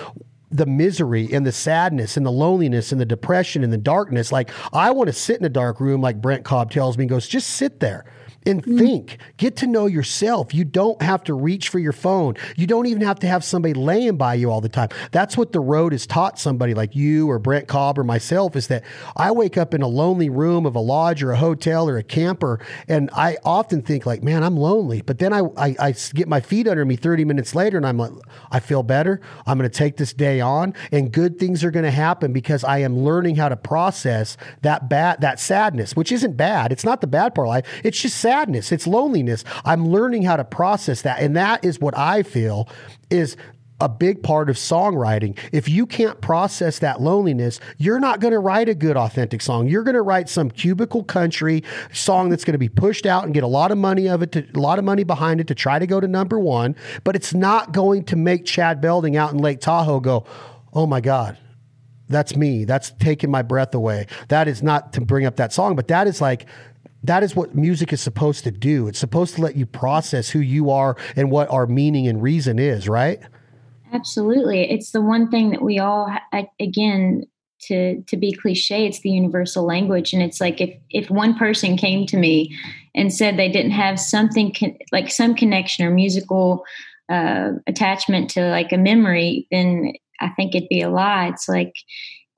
the misery and the sadness and the loneliness and the depression and the darkness. Like I want to sit in a dark room, like Brent Cobb tells me, and goes, just sit there and mm. think. Get to know yourself. You don't have to reach for your phone. You don't even have to have somebody laying by you all the time. That's what the road has taught somebody like you or Brent Cobb or myself is that I wake up in a lonely room of a lodge or a hotel or a camper, and I often think like, man, I'm lonely. But then I, I, I get my feet under me 30 minutes later, and I'm like, I feel better. I'm going to take this day on, and good things are going to happen because I am learning how to process that bad that sadness, which isn't bad. It's not the bad part of life. It's just sad sadness, it's loneliness. I'm learning how to process that. And that is what I feel is a big part of songwriting. If you can't process that loneliness, you're not going to write a good, authentic song. You're going to write some cubicle country song that's going to be pushed out and get a lot of money of it, to, a lot of money behind it to try to go to number one. But it's not going to make Chad Belding out in Lake Tahoe go, "Oh my God, that's me. That's taking my breath away." That is not to bring up that song, but that is like that is what music is supposed to do. It's supposed to let you process who you are and what our meaning and reason is, right? Absolutely. It's the one thing that we all again to to be cliche, it's the universal language and it's like if if one person came to me and said they didn't have something con- like some connection or musical uh, attachment to like a memory, then I think it'd be a lie. It's like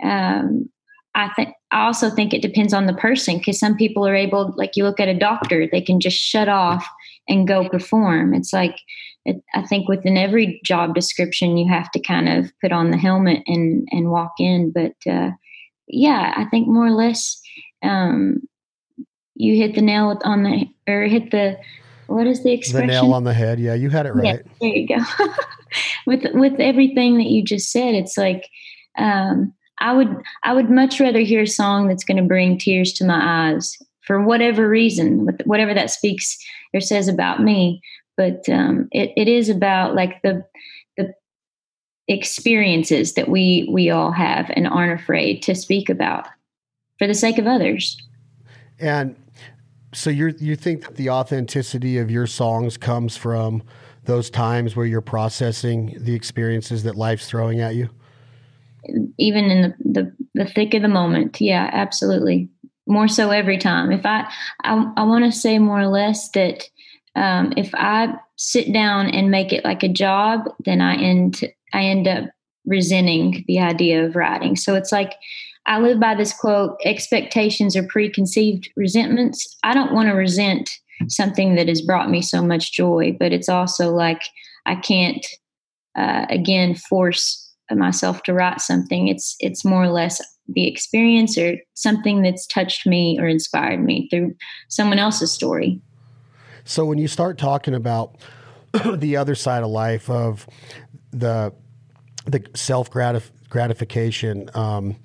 um, I think I also think it depends on the person because some people are able, like you look at a doctor, they can just shut off and go perform. It's like it, I think within every job description, you have to kind of put on the helmet and and walk in. But uh, yeah, I think more or less um, you hit the nail on the or hit the what is the expression? The nail on the head. Yeah, you had it right. Yeah, there you go. [LAUGHS] with with everything that you just said, it's like. Um, I would I would much rather hear a song that's going to bring tears to my eyes for whatever reason, whatever that speaks or says about me. But um, it, it is about like the the experiences that we we all have and aren't afraid to speak about for the sake of others. And so you you think that the authenticity of your songs comes from those times where you're processing the experiences that life's throwing at you? Even in the, the, the thick of the moment. Yeah, absolutely. More so every time. If I, I, I want to say more or less that um, if I sit down and make it like a job, then I end, I end up resenting the idea of writing. So it's like, I live by this quote expectations are preconceived resentments. I don't want to resent something that has brought me so much joy, but it's also like I can't, uh, again, force myself to write something. It's it's more or less the experience or something that's touched me or inspired me through someone else's story. So when you start talking about [CLEARS THROAT] the other side of life of the the self gratif- gratification, um,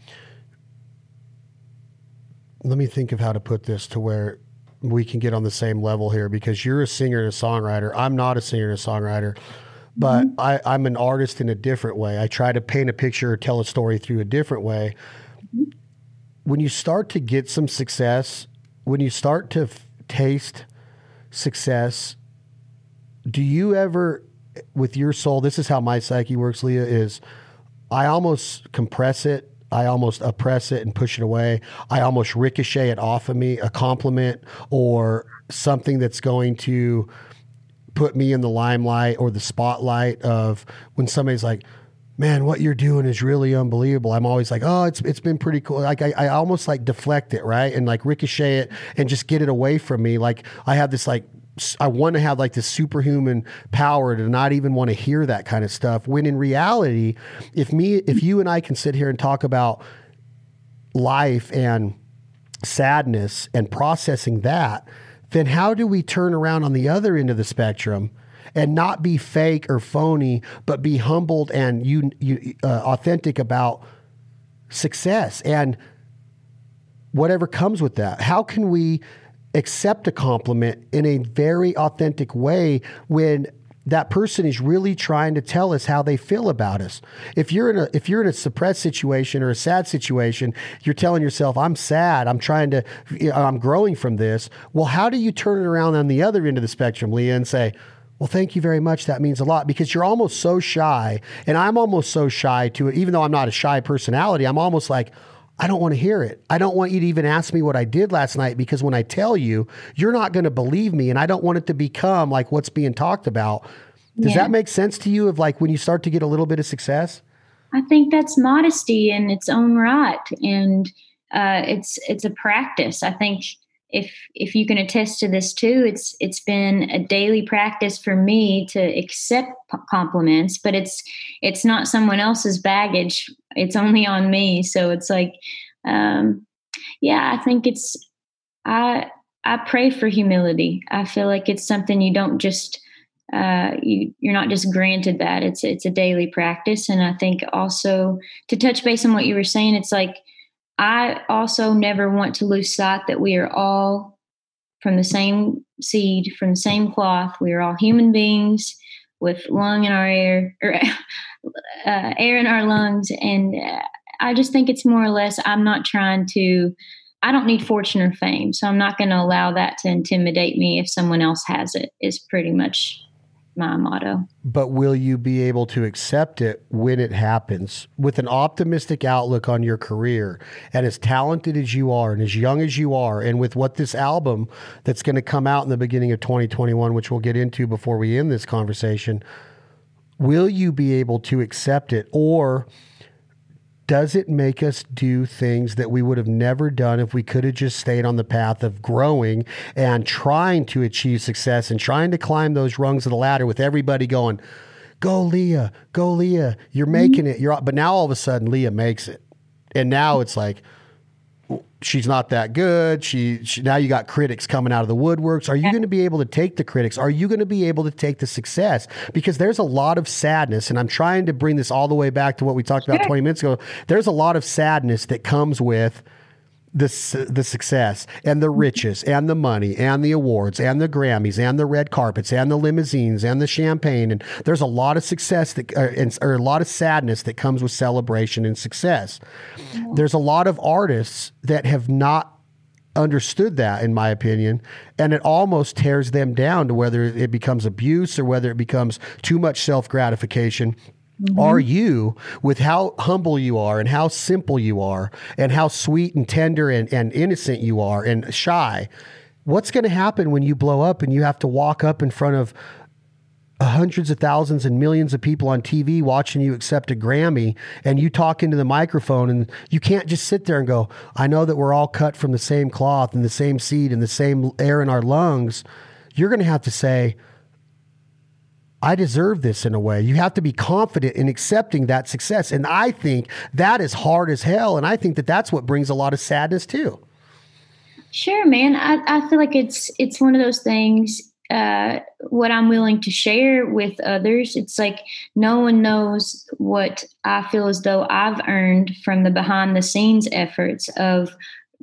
let me think of how to put this to where we can get on the same level here because you're a singer and a songwriter. I'm not a singer and a songwriter but mm-hmm. I, I'm an artist in a different way. I try to paint a picture or tell a story through a different way. Mm-hmm. When you start to get some success, when you start to f- taste success, do you ever, with your soul, this is how my psyche works, Leah, is I almost compress it I almost oppress it and push it away. I almost ricochet it off of me, a compliment or something that's going to put me in the limelight or the spotlight of when somebody's like, man, what you're doing is really unbelievable. I'm always like, oh, it's it's been pretty cool. Like I, I almost like deflect it, right? And like ricochet it and just get it away from me. Like I have this like I want to have like this superhuman power to not even want to hear that kind of stuff. When in reality, if me if you and I can sit here and talk about life and sadness and processing that, then how do we turn around on the other end of the spectrum and not be fake or phony, but be humbled and you, you uh, authentic about success and whatever comes with that? How can we accept a compliment in a very authentic way when that person is really trying to tell us how they feel about us. If you're in a if you're in a suppressed situation or a sad situation, you're telling yourself, "I'm sad. I'm trying to. I'm growing from this." Well, how do you turn it around on the other end of the spectrum, Leah, and say, well, thank you very much. That means a lot because you're almost so shy, and I'm almost so shy to it. Even though I'm not a shy personality, I'm almost like, I don't want to hear it. I don't want you to even ask me what I did last night because when I tell you, you're not going to believe me. And I don't want it to become like what's being talked about. Does yeah. that make sense to you of like when you start to get a little bit of success? I think that's modesty in its own right. And uh, it's it's a practice. I think if if you can attest to this too, it's it's been a daily practice for me to accept compliments, but it's it's not someone else's baggage. It's only on me. So it's like, um, yeah, I think it's I I pray for humility. I feel like it's something you don't just uh, you you're not just granted that. It's it's a daily practice, and I think also to touch base on what you were saying, it's like I also never want to lose sight that we are all from the same seed, from the same cloth. We are all human beings with lung in our air, or [LAUGHS] uh, air in our lungs, and uh, I just think it's more or less. I'm not trying to. I don't need fortune or fame, so I'm not going to allow that to intimidate me if someone else has it. Is pretty much my motto. But will you be able to accept it when it happens with an optimistic outlook on your career and as talented as you are and as young as you are and with what this album that's going to come out in the beginning of 2021 which we'll get into before we end this conversation will you be able to accept it or does it make us do things that we would have never done if we could have just stayed on the path of growing and trying to achieve success and trying to climb those rungs of the ladder with everybody going, go Leah, go Leah, you're making it. You're but now all of a sudden Leah makes it. And now it's like, she's not that good. She, she, now you got critics coming out of the woodworks. Are you going to be able to take the critics? Are you going to be able to take the success? Because there's a lot of sadness, and I'm trying to bring this all the way back to what we talked about 20 minutes ago. There's a lot of sadness that comes with the the success and the riches and the money and the awards and the Grammys and the red carpets and the limousines and the champagne. And there's a lot of success that uh, and, or a lot of sadness that comes with celebration and success. There's a lot of artists that have not understood that in my opinion and it almost tears them down to whether it becomes abuse or whether it becomes too much self-gratification Mm-hmm. Are you, with how humble you are and how simple you are and how sweet and tender and, and innocent you are and shy, what's going to happen when you blow up and you have to walk up in front of hundreds of thousands and millions of people on TV watching you accept a Grammy and you talk into the microphone and you can't just sit there and go, I know that we're all cut from the same cloth and the same seed and the same air in our lungs. You're going to have to say, I deserve this in a way. You have to be confident in accepting that success. And I think that is hard as hell. And I think that that's what brings a lot of sadness too. Sure, man. I, I feel like it's it's one of those things. Uh, what I'm willing to share with others, it's like no one knows what I feel as though I've earned from the behind the scenes efforts of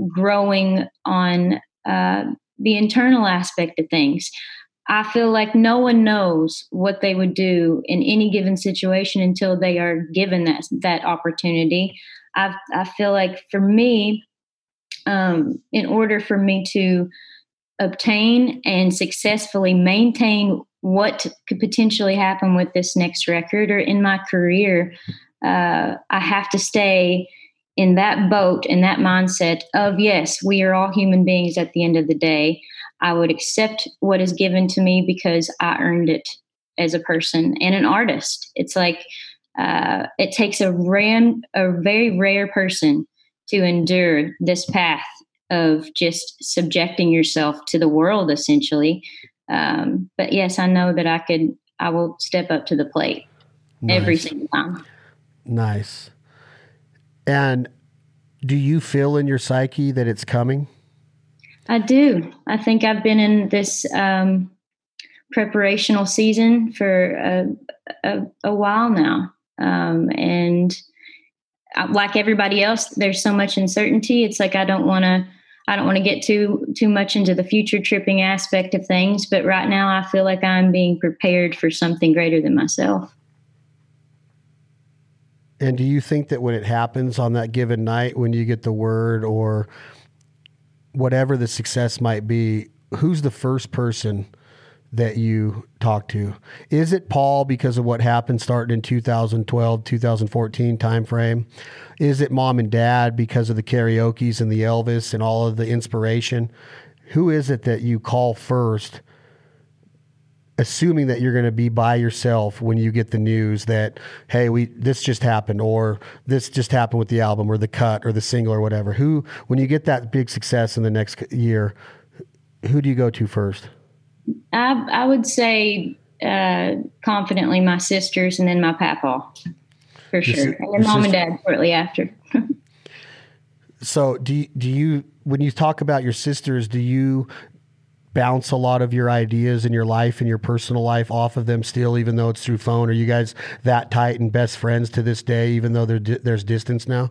growing on uh, the internal aspect of things. I feel like no one knows what they would do in any given situation until they are given that that opportunity. I I feel like for me, um, in order for me to obtain and successfully maintain what could potentially happen with this next record or in my career, uh, I have to stay in that boat in that mindset of yes, we are all human beings at the end of the day. I would accept what is given to me because I earned it as a person and an artist. It's like uh, it takes a ram, a very rare person to endure this path of just subjecting yourself to the world, essentially. Um, but yes, I know that I could. I will step up to the plate nice. every single time. Nice. And do you feel in your psyche that it's coming? I do. I think I've been in this um, preparational season for a, a, a while now. Um, and like everybody else, there's so much uncertainty. It's like I don't want to. I don't want to get too too much into the future tripping aspect of things, but right now I feel like I'm being prepared for something greater than myself. And do you think that when it happens on that given night, when you get the word or whatever the success might be, who's the first person that you talk to? Is it Paul because of what happened starting in 2012, 2014 timeframe? Is it mom and dad because of the karaoke's and the Elvis and all of the inspiration? Who is it that you call first? Assuming that you're going to be by yourself when you get the news that hey we this just happened or this just happened with the album or the cut or the single or whatever who when you get that big success in the next year who do you go to first I, I would say uh, confidently my sisters and then my papa, for sure, and then mom sister. and dad shortly after. [LAUGHS] so, do you, do you when you talk about your sisters, do you bounce a lot of your ideas in your life and your personal life off of them still, even though it's through phone? Are you guys that tight and best friends to this day, even though there's distance now?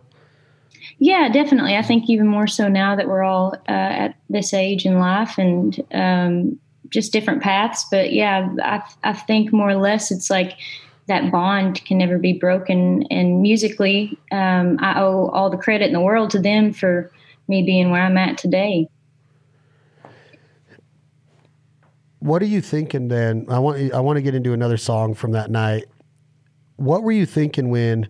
Yeah, definitely. I think even more so now that we're all uh, at this age in life, and um, just different paths. But yeah, I, I think more or less it's like that bond can never be broken. And musically, um, I owe all the credit in the world to them for me being where I'm at today. What are you thinking then? I want I want to get into another song from that night. What were you thinking when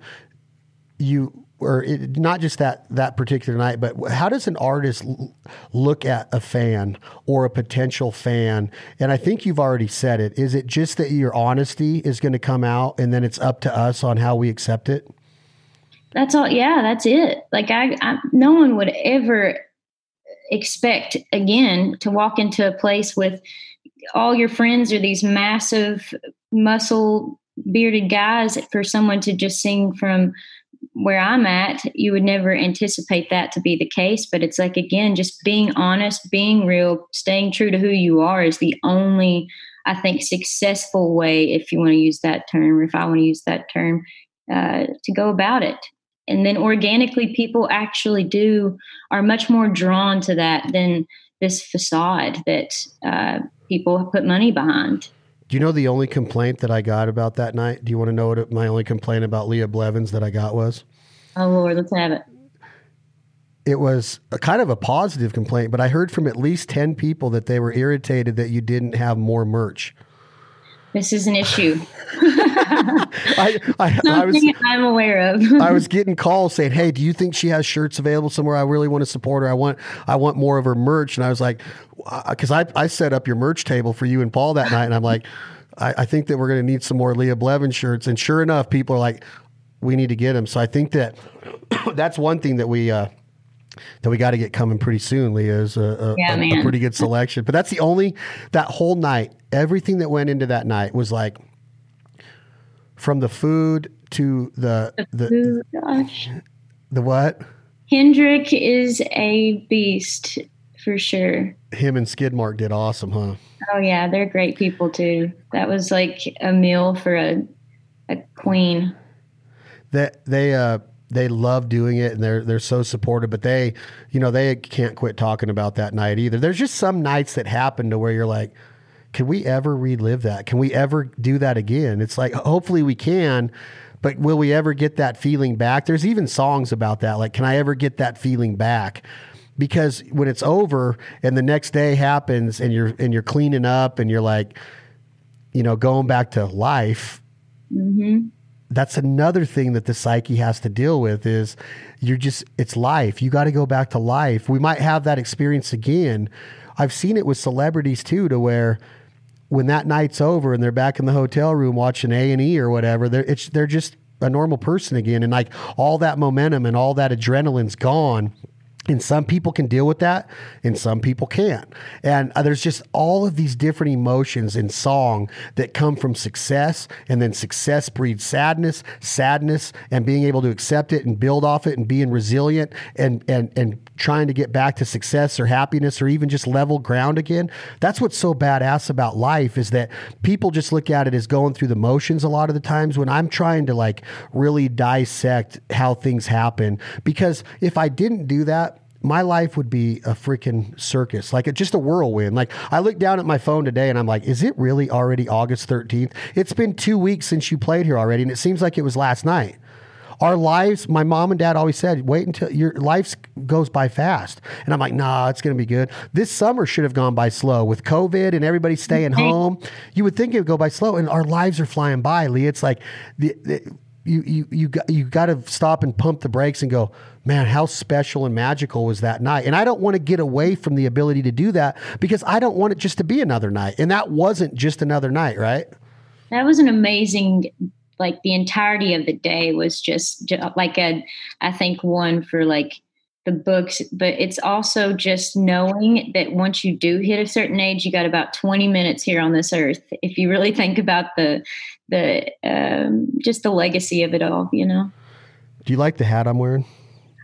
you or it, not just that that particular night, but how does an artist l- look at a fan or a potential fan? And I think you've already said it. Is it just that your honesty is going to come out, and then it's up to us on how we accept it? That's all. Yeah, that's it. Like I, I no one would ever expect again to walk into a place with all your friends are these massive muscle bearded guys for someone to just sing from where I'm at, you would never anticipate that to be the case. But it's like, again, just being honest, being real, staying true to who you are is the only, I think, successful way, if you want to use that term, or if I want to use that term, uh, to go about it. And then organically, people actually do are much more drawn to that than this facade that uh, people put money behind. Do you know the only complaint that I got about that night? Do you want to know what my only complaint about Leah Blevins that I got was? Oh Lord, let's have it. It was a kind of a positive complaint, but I heard from at least 10 people that they were irritated that you didn't have more merch. This is an issue. [LAUGHS] I, I, I, was, I'm aware of. I was getting calls saying, "Hey, do you think she has shirts available somewhere? I really want to support her. I want, I want more of her merch." And I was like, because I, I set up your merch table for you and Paul that night, and I'm like, I, I think that we're going to need some more Leah Blevin shirts. And sure enough, people are like, we need to get them. So I think that [CLEARS THROAT] that's one thing that we. Uh, that we got to get coming pretty soon, Leah, is a, a, yeah, a, a, pretty good [LAUGHS] selection. But that's the only, that whole night, everything that went into that night was like from the food to the, the, the, gosh. the what? Hendrick is a beast for sure. Him and Skidmark did awesome, huh? Oh yeah, they're great people too. That was like a meal for a a queen. That they uh they love doing it and they're they're so supportive, but they you know they can't quit talking about that night either. There's just some nights that happen to where you're like, can we ever relive that? Can we ever do that again? It's like hopefully we can, but will we ever get that feeling back? There's even songs about that. Like, can I ever get that feeling back? because when it's over and the next day happens and you're and you're cleaning up and you're like you know going back to life mm-hmm. That's another thing that the psyche has to deal with is you're just it's life. You got to go back to life. We might have that experience again. I've seen it with celebrities too to where when that night's over and they're back in the hotel room watching a&e or whatever they're, they're just a normal person again. And like all that momentum and all that adrenaline's gone and some people can deal with that, and some people can't. And uh, there's just all of these different emotions in song that come from success, and then success breeds sadness, sadness, and being able to accept it and build off it, and being resilient, and and and trying to get back to success or happiness, or even just level ground again. That's what's so badass about life is that people just look at it as going through the motions a lot of the times. When I'm trying to like really dissect how things happen, because if I didn't do that my life would be a freaking circus, like just a whirlwind. Like I look down at my phone today and I'm like, is it really already August 13th? It's been two weeks since you played here already, and it seems like it was last night. Our lives, my mom and dad always said, wait until your life goes by fast. And I'm like, nah, it's going to be good. This summer should have gone by slow with COVID and everybody staying mm-hmm. home. You would think it would go by slow, and our lives are flying by, Lee. It's like the, the you you you got you got to stop and pump the brakes and go, man, how special and magical was that night? And I don't want to get away from the ability to do that because I don't want it just to be another night. And that wasn't just another night, right? That was an amazing like the entirety of the day was just like a I think one for like the books, but it's also just knowing that once you do hit a certain age, you got about 20 minutes here on this earth. If you really think about the the um, just the legacy of it all, you know. Do you like the hat I'm wearing?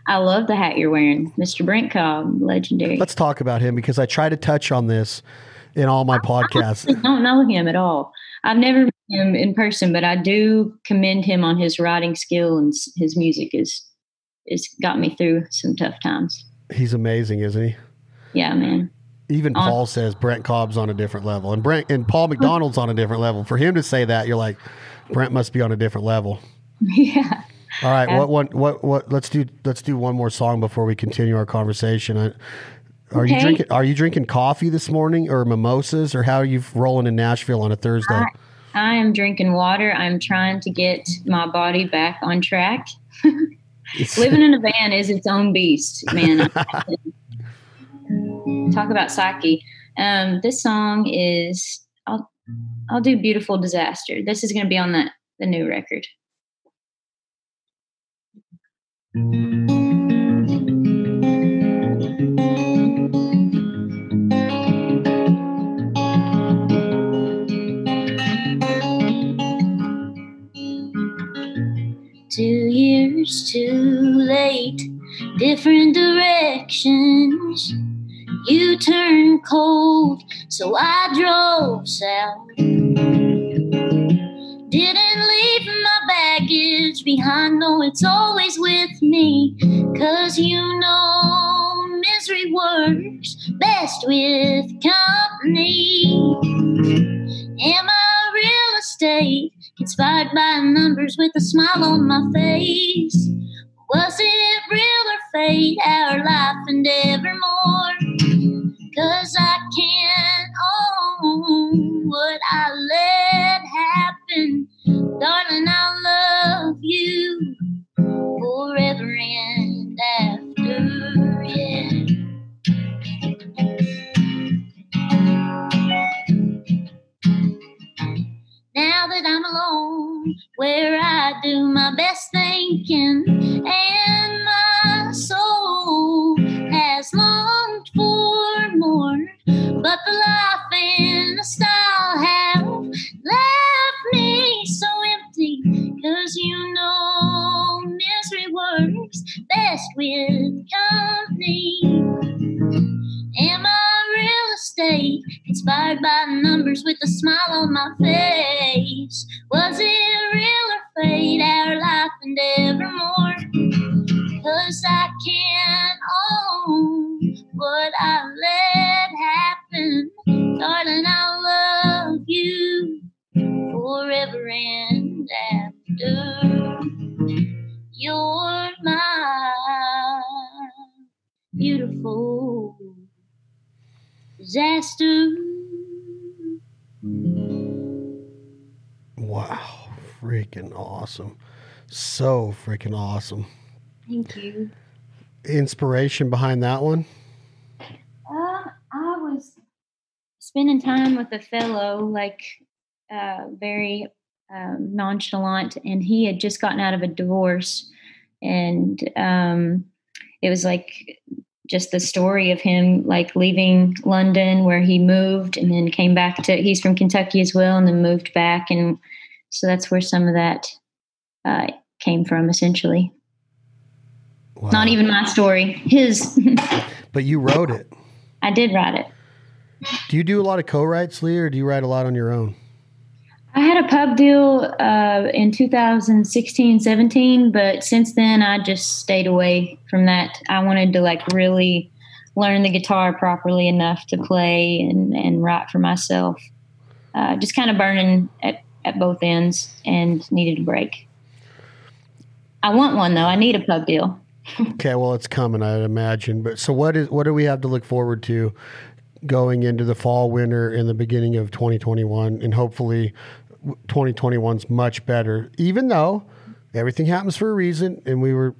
I love the hat you're wearing, Mr. Brent Cobb, legendary. Let's talk about him because I try to touch on this in all my podcasts. I don't know him at all. I've never him in person, but I do commend him on his writing skill and his music is is got me through some tough times. He's amazing, isn't he? Yeah, man. Even Paul says Brent Cobb's on a different level, and Brent and Paul oh. McDonald's on a different level. For him to say that, you're like, Brent must be on a different level. [LAUGHS] Yeah. All right. What what what what? Let's do let's do one more song before we continue our conversation. I, are okay. you drinking Are you drinking coffee this morning or mimosas or how are you rolling in Nashville on a Thursday? I, I am drinking water. I'm trying to get my body back on track. [LAUGHS] Living in a van is its own beast, man. [LAUGHS] Talk about Psyche. Um, this song is I'll I'll do Beautiful Disaster. This is going to be on the the new record. Years too late, different directions. You turned cold, so I drove south. Didn't leave my baggage behind, no, it's always with me. Cause you know misery works best with company. Am I real estate? Inspired by numbers with a smile on my face. Was it real or fate, our life and evermore? Cause I can't own what I let happen. Darling, I love you forever and freaking awesome. Thank you. Inspiration behind that one? Uh, I was spending time with a fellow, like uh, very um, nonchalant, and he had just gotten out of a divorce. And um, it was like just the story of him like leaving London where he moved and then came back to he's from Kentucky as well and then moved back and so that's where some of that uh, came from essentially. Wow. Not even my story, his. [LAUGHS] but you wrote it. I did write it. Do you do a lot of co-writes, Lee, or do you write a lot on your own? I had a pub deal uh, in 2016, 17, but since then I just stayed away from that. I wanted to like really learn the guitar properly enough to play and, and write for myself. Uh, just kind of burning at, at both ends and needed a break. I want one though. I need a pub deal. okay, well, it's coming, I'd imagine. But so, what is what do we have to look forward to going into the fall, winter, and the beginning of 2021, and hopefully 2021's much better. Even though everything happens for a reason, and we were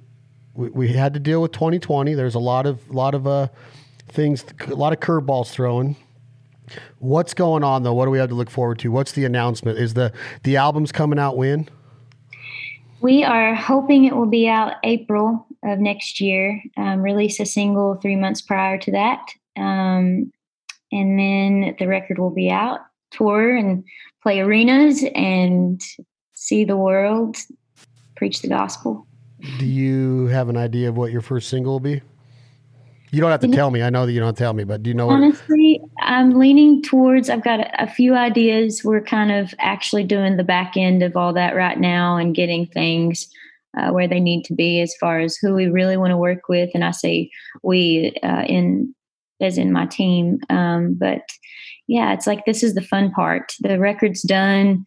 we, we had to deal with 2020. There's a lot of lot of uh, things, a lot of curveballs thrown. What's going on though? What do we have to look forward to? What's the announcement? Is the the album's coming out when? We are hoping it will be out April of next year. Um, release a single three months prior to that, um, and then the record will be out. Tour and play arenas and see the world, preach the gospel. Do you have an idea of what your first single will be? You don't have to tell me. I know that you don't tell me, but do you know? Honestly, what- I'm leaning towards. I've got a, a, few ideas. We're kind of actually doing the back end of all that right now and getting things uh, where they need to be as far as who we really want to work with. And I say we uh, in as in my team. Um, but yeah, it's like this is the fun part. The record's done,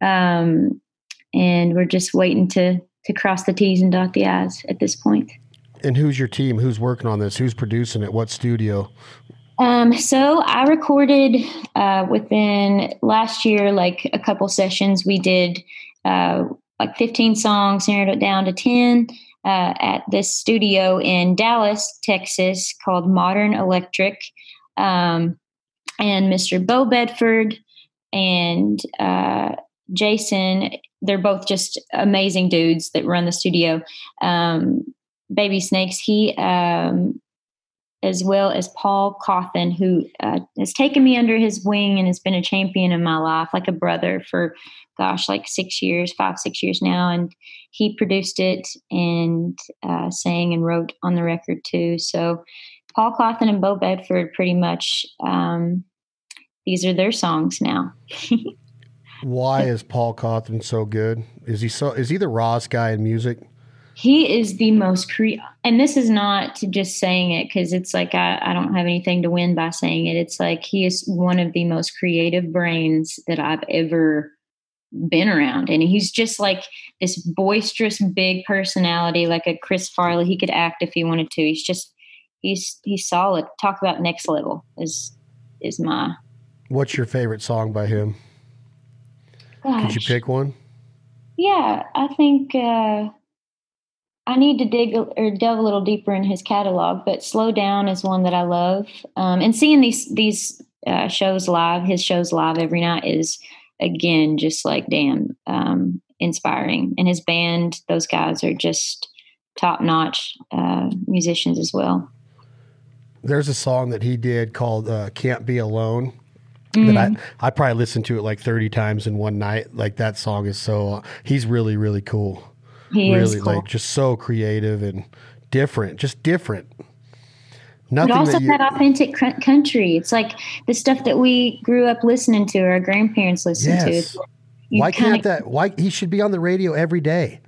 um, and we're just waiting to to cross the T's and dot the I's at this point. And who's your team? Who's working on this? Who's producing it? What studio? Um, so I recorded uh, within last year, like a couple sessions. We did uh, like 15 songs, narrowed it down to 10 uh, at this studio in Dallas, Texas, called Modern Electric. Um, and Mr. Beau Bedford and uh, Jason, they're both just amazing dudes that run the studio. Um, Baby Snakes, he, um, as well as Paul Cauthen, who uh, has taken me under his wing and has been a champion in my life, like a brother for, gosh, like six years, five, six years now. And he produced it and uh, sang and wrote on the record too. So Paul Cauthen and Beau Bedford pretty much um, these are their songs now. [LAUGHS] Why is Paul Cauthen so good? Is he so? Is he the rawest guy in music? He is the most creative, and this is not just saying it because it's like I, I don't have anything to win by saying it. It's like he is one of the most creative brains that I've ever been around, and he's just like this boisterous, big personality, like a Chris Farley. He could act if he wanted to. He's just he's he's solid. Talk about next level is is my What's your favorite song by him? Gosh. Could you pick one? Yeah, I think uh, I need to dig or delve a little deeper in his catalog. But "Slow Down" is one that I love, um, and seeing these these uh, shows live, his shows live every night is again just like damn um, inspiring. And his band, those guys are just top notch uh, musicians as well. There's a song that he did called uh, "Can't Be Alone." mm. that I mm. I probably listened to it like 30 times in one night. Like that song is so uh, he's really really cool. He really cool. like just so creative and different, just different. Nothing but also that, you, that authentic country. It's like the stuff that we grew up listening to, or our grandparents listened yes. to. why can't that? Why he should be on the radio every day?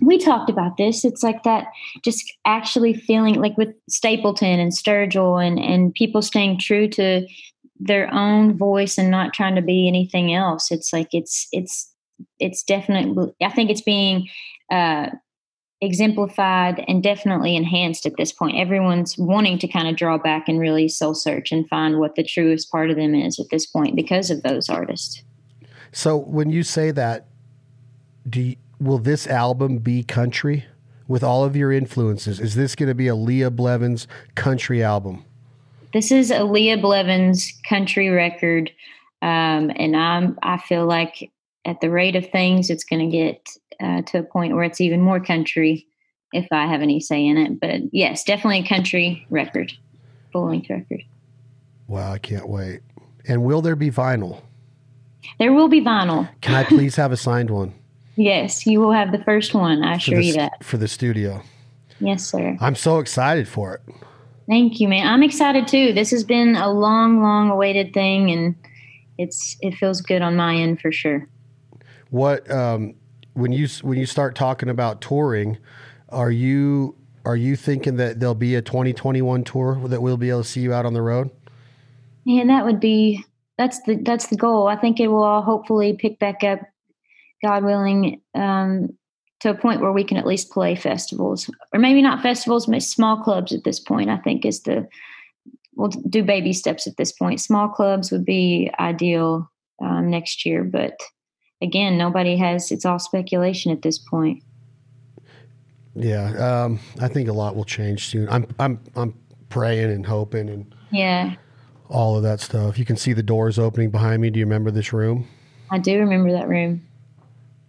we talked about this. It's like that, just actually feeling like with Stapleton and Sturgill and and people staying true to their own voice and not trying to be anything else. It's like it's it's it's definitely. I think it's being uh, exemplified and definitely enhanced at this point. Everyone's wanting to kind of draw back and really soul search and find what the truest part of them is at this point because of those artists. So when you say that, do you, will this album be country with all of your influences? Is this going to be a Leah Blevins country album? this is a Leah Blevins country record, um, and I'm I feel like at the rate of things, it's going to get uh, to a point where it's even more country if I have any say in it. But yes, definitely a country record, full length record. Wow, I can't wait. And will there be vinyl? There will be vinyl. Can I please have a signed one? [LAUGHS] yes, you will have the first one. I assure the, you that. For the studio. Yes, sir. I'm so excited for it. Thank you, man. I'm excited too. This has been a long, long awaited thing, and it's it feels good on my end for sure. What um, when you when you start talking about touring, are you are you thinking that there'll be a 2021 tour that we'll be able to see you out on the road? Yeah, that would be that's the that's the goal. I think it will all hopefully pick back up, God willing, um, to a point where we can at least play festivals, or maybe not festivals, but small clubs at this point. I think is the we'll do baby steps at this point. Small clubs would be ideal um, next year, but again, nobody has. It's all speculation at this point. Yeah, um, I think a lot will change soon. I'm I'm I'm praying and hoping and yeah, all of that stuff. You can see the doors opening behind me. Do you remember this room? I do remember that room,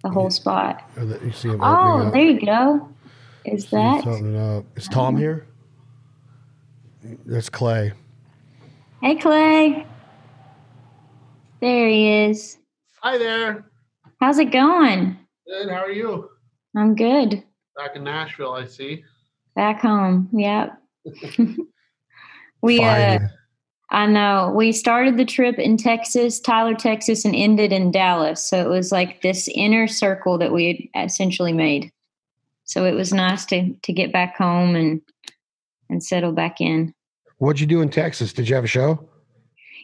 the whole spot. The, you see him oh, there you go. Is that? Is Tom here? That's Clay. Hey, Clay. There he is. Hi there. How's it going? Good. How are you? I'm good. Back in Nashville, I see. Back home. Yep. [LAUGHS] we uh I know. We started the trip in Texas, Tyler, Texas, and ended in Dallas. So it was like this inner circle that we had essentially made. So it was nice to to get back home and and settle back in. What'd you do in Texas? Did you have a show?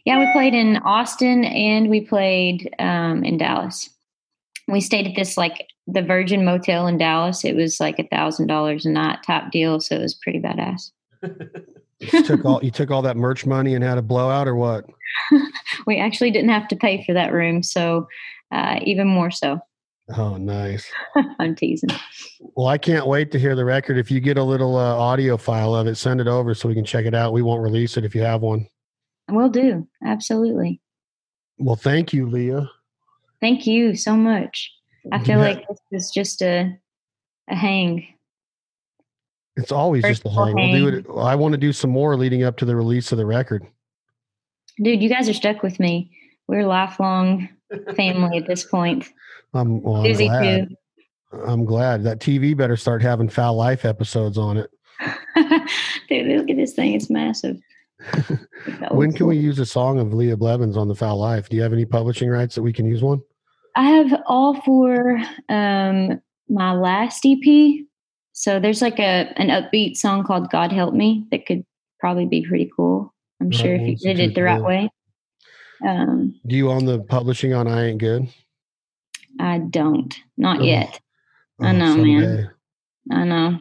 Yeah, we played in Austin and we played um, in Dallas. We stayed at this like the Virgin Motel in Dallas. It was like a thousand dollars a night, top deal. So it was pretty badass. you took all you took all that merch money and had a blowout, or what? [LAUGHS] we actually didn't have to pay for that room, so uh, even more so. Oh, nice. [LAUGHS] I'm teasing. Well, I can't wait to hear the record. If you get a little uh, audio file of it, send it over so we can check it out. We won't release it if you have one. We'll do. Absolutely. Well, thank you, Leah. Thank you so much. I feel yeah. like this is just a a hang. It's always First just a hang. hang. We'll do it. I want to do some more leading up to the release of the record. Dude, you guys are stuck with me. We're lifelong family at this point. I'm, well, I'm glad. Too. I'm glad that TV better start having Fowl Life episodes on it. [LAUGHS] Dude, look at this thing. It's massive. [LAUGHS] when can we use a song of Leah Blevins on the Fowl Life? Do you have any publishing rights that we can use one? I have all for um, my last EP. So there's like a an upbeat song called "God Help Me" that could probably be pretty cool. I'm sure if you did it the right way. Um, Do you own the publishing on "I Ain't Good"? I don't, not oh. yet. I oh, know, someday. man. I know.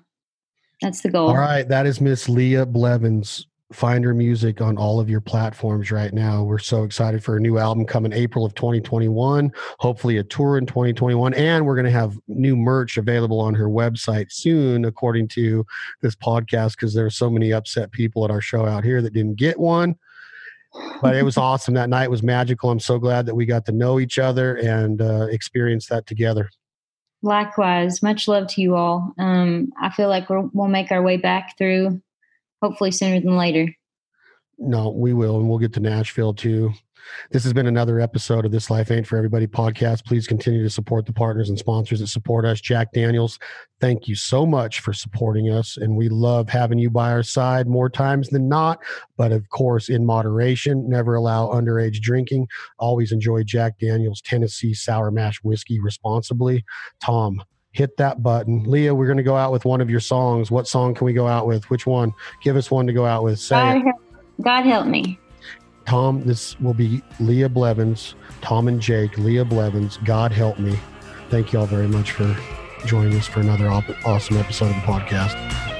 That's the goal. All right, that is Miss Leah Blevins find her music on all of your platforms right now. We're so excited for a new album coming April of 2021, hopefully a tour in 2021, and we're going to have new merch available on her website soon, according to this podcast, because there are so many upset people at our show out here that didn't get one. But it was awesome. That night was magical. I'm so glad that we got to know each other and uh, experience that together. Likewise, much love to you all. Um, I feel like we will make our way back through hopefully sooner than later. No, we will, and we'll get to Nashville too. This has been another episode of This Life Ain't for Everybody podcast. Please continue to support the partners and sponsors that support us. Jack Daniels, thank you so much for supporting us. And we love having you by our side more times than not. But of course, in moderation, never allow underage drinking. Always enjoy Jack Daniels Tennessee Sour Mash Whiskey responsibly. Tom, hit that button. Leah, we're going to go out with one of your songs. What song can we go out with? Which one? Give us one to go out with. Say God, help, God help me. Tom, this will be Leah Blevins, Tom and Jake, Leah Blevins. God help me. Thank you all very much for joining us for another awesome episode of the podcast.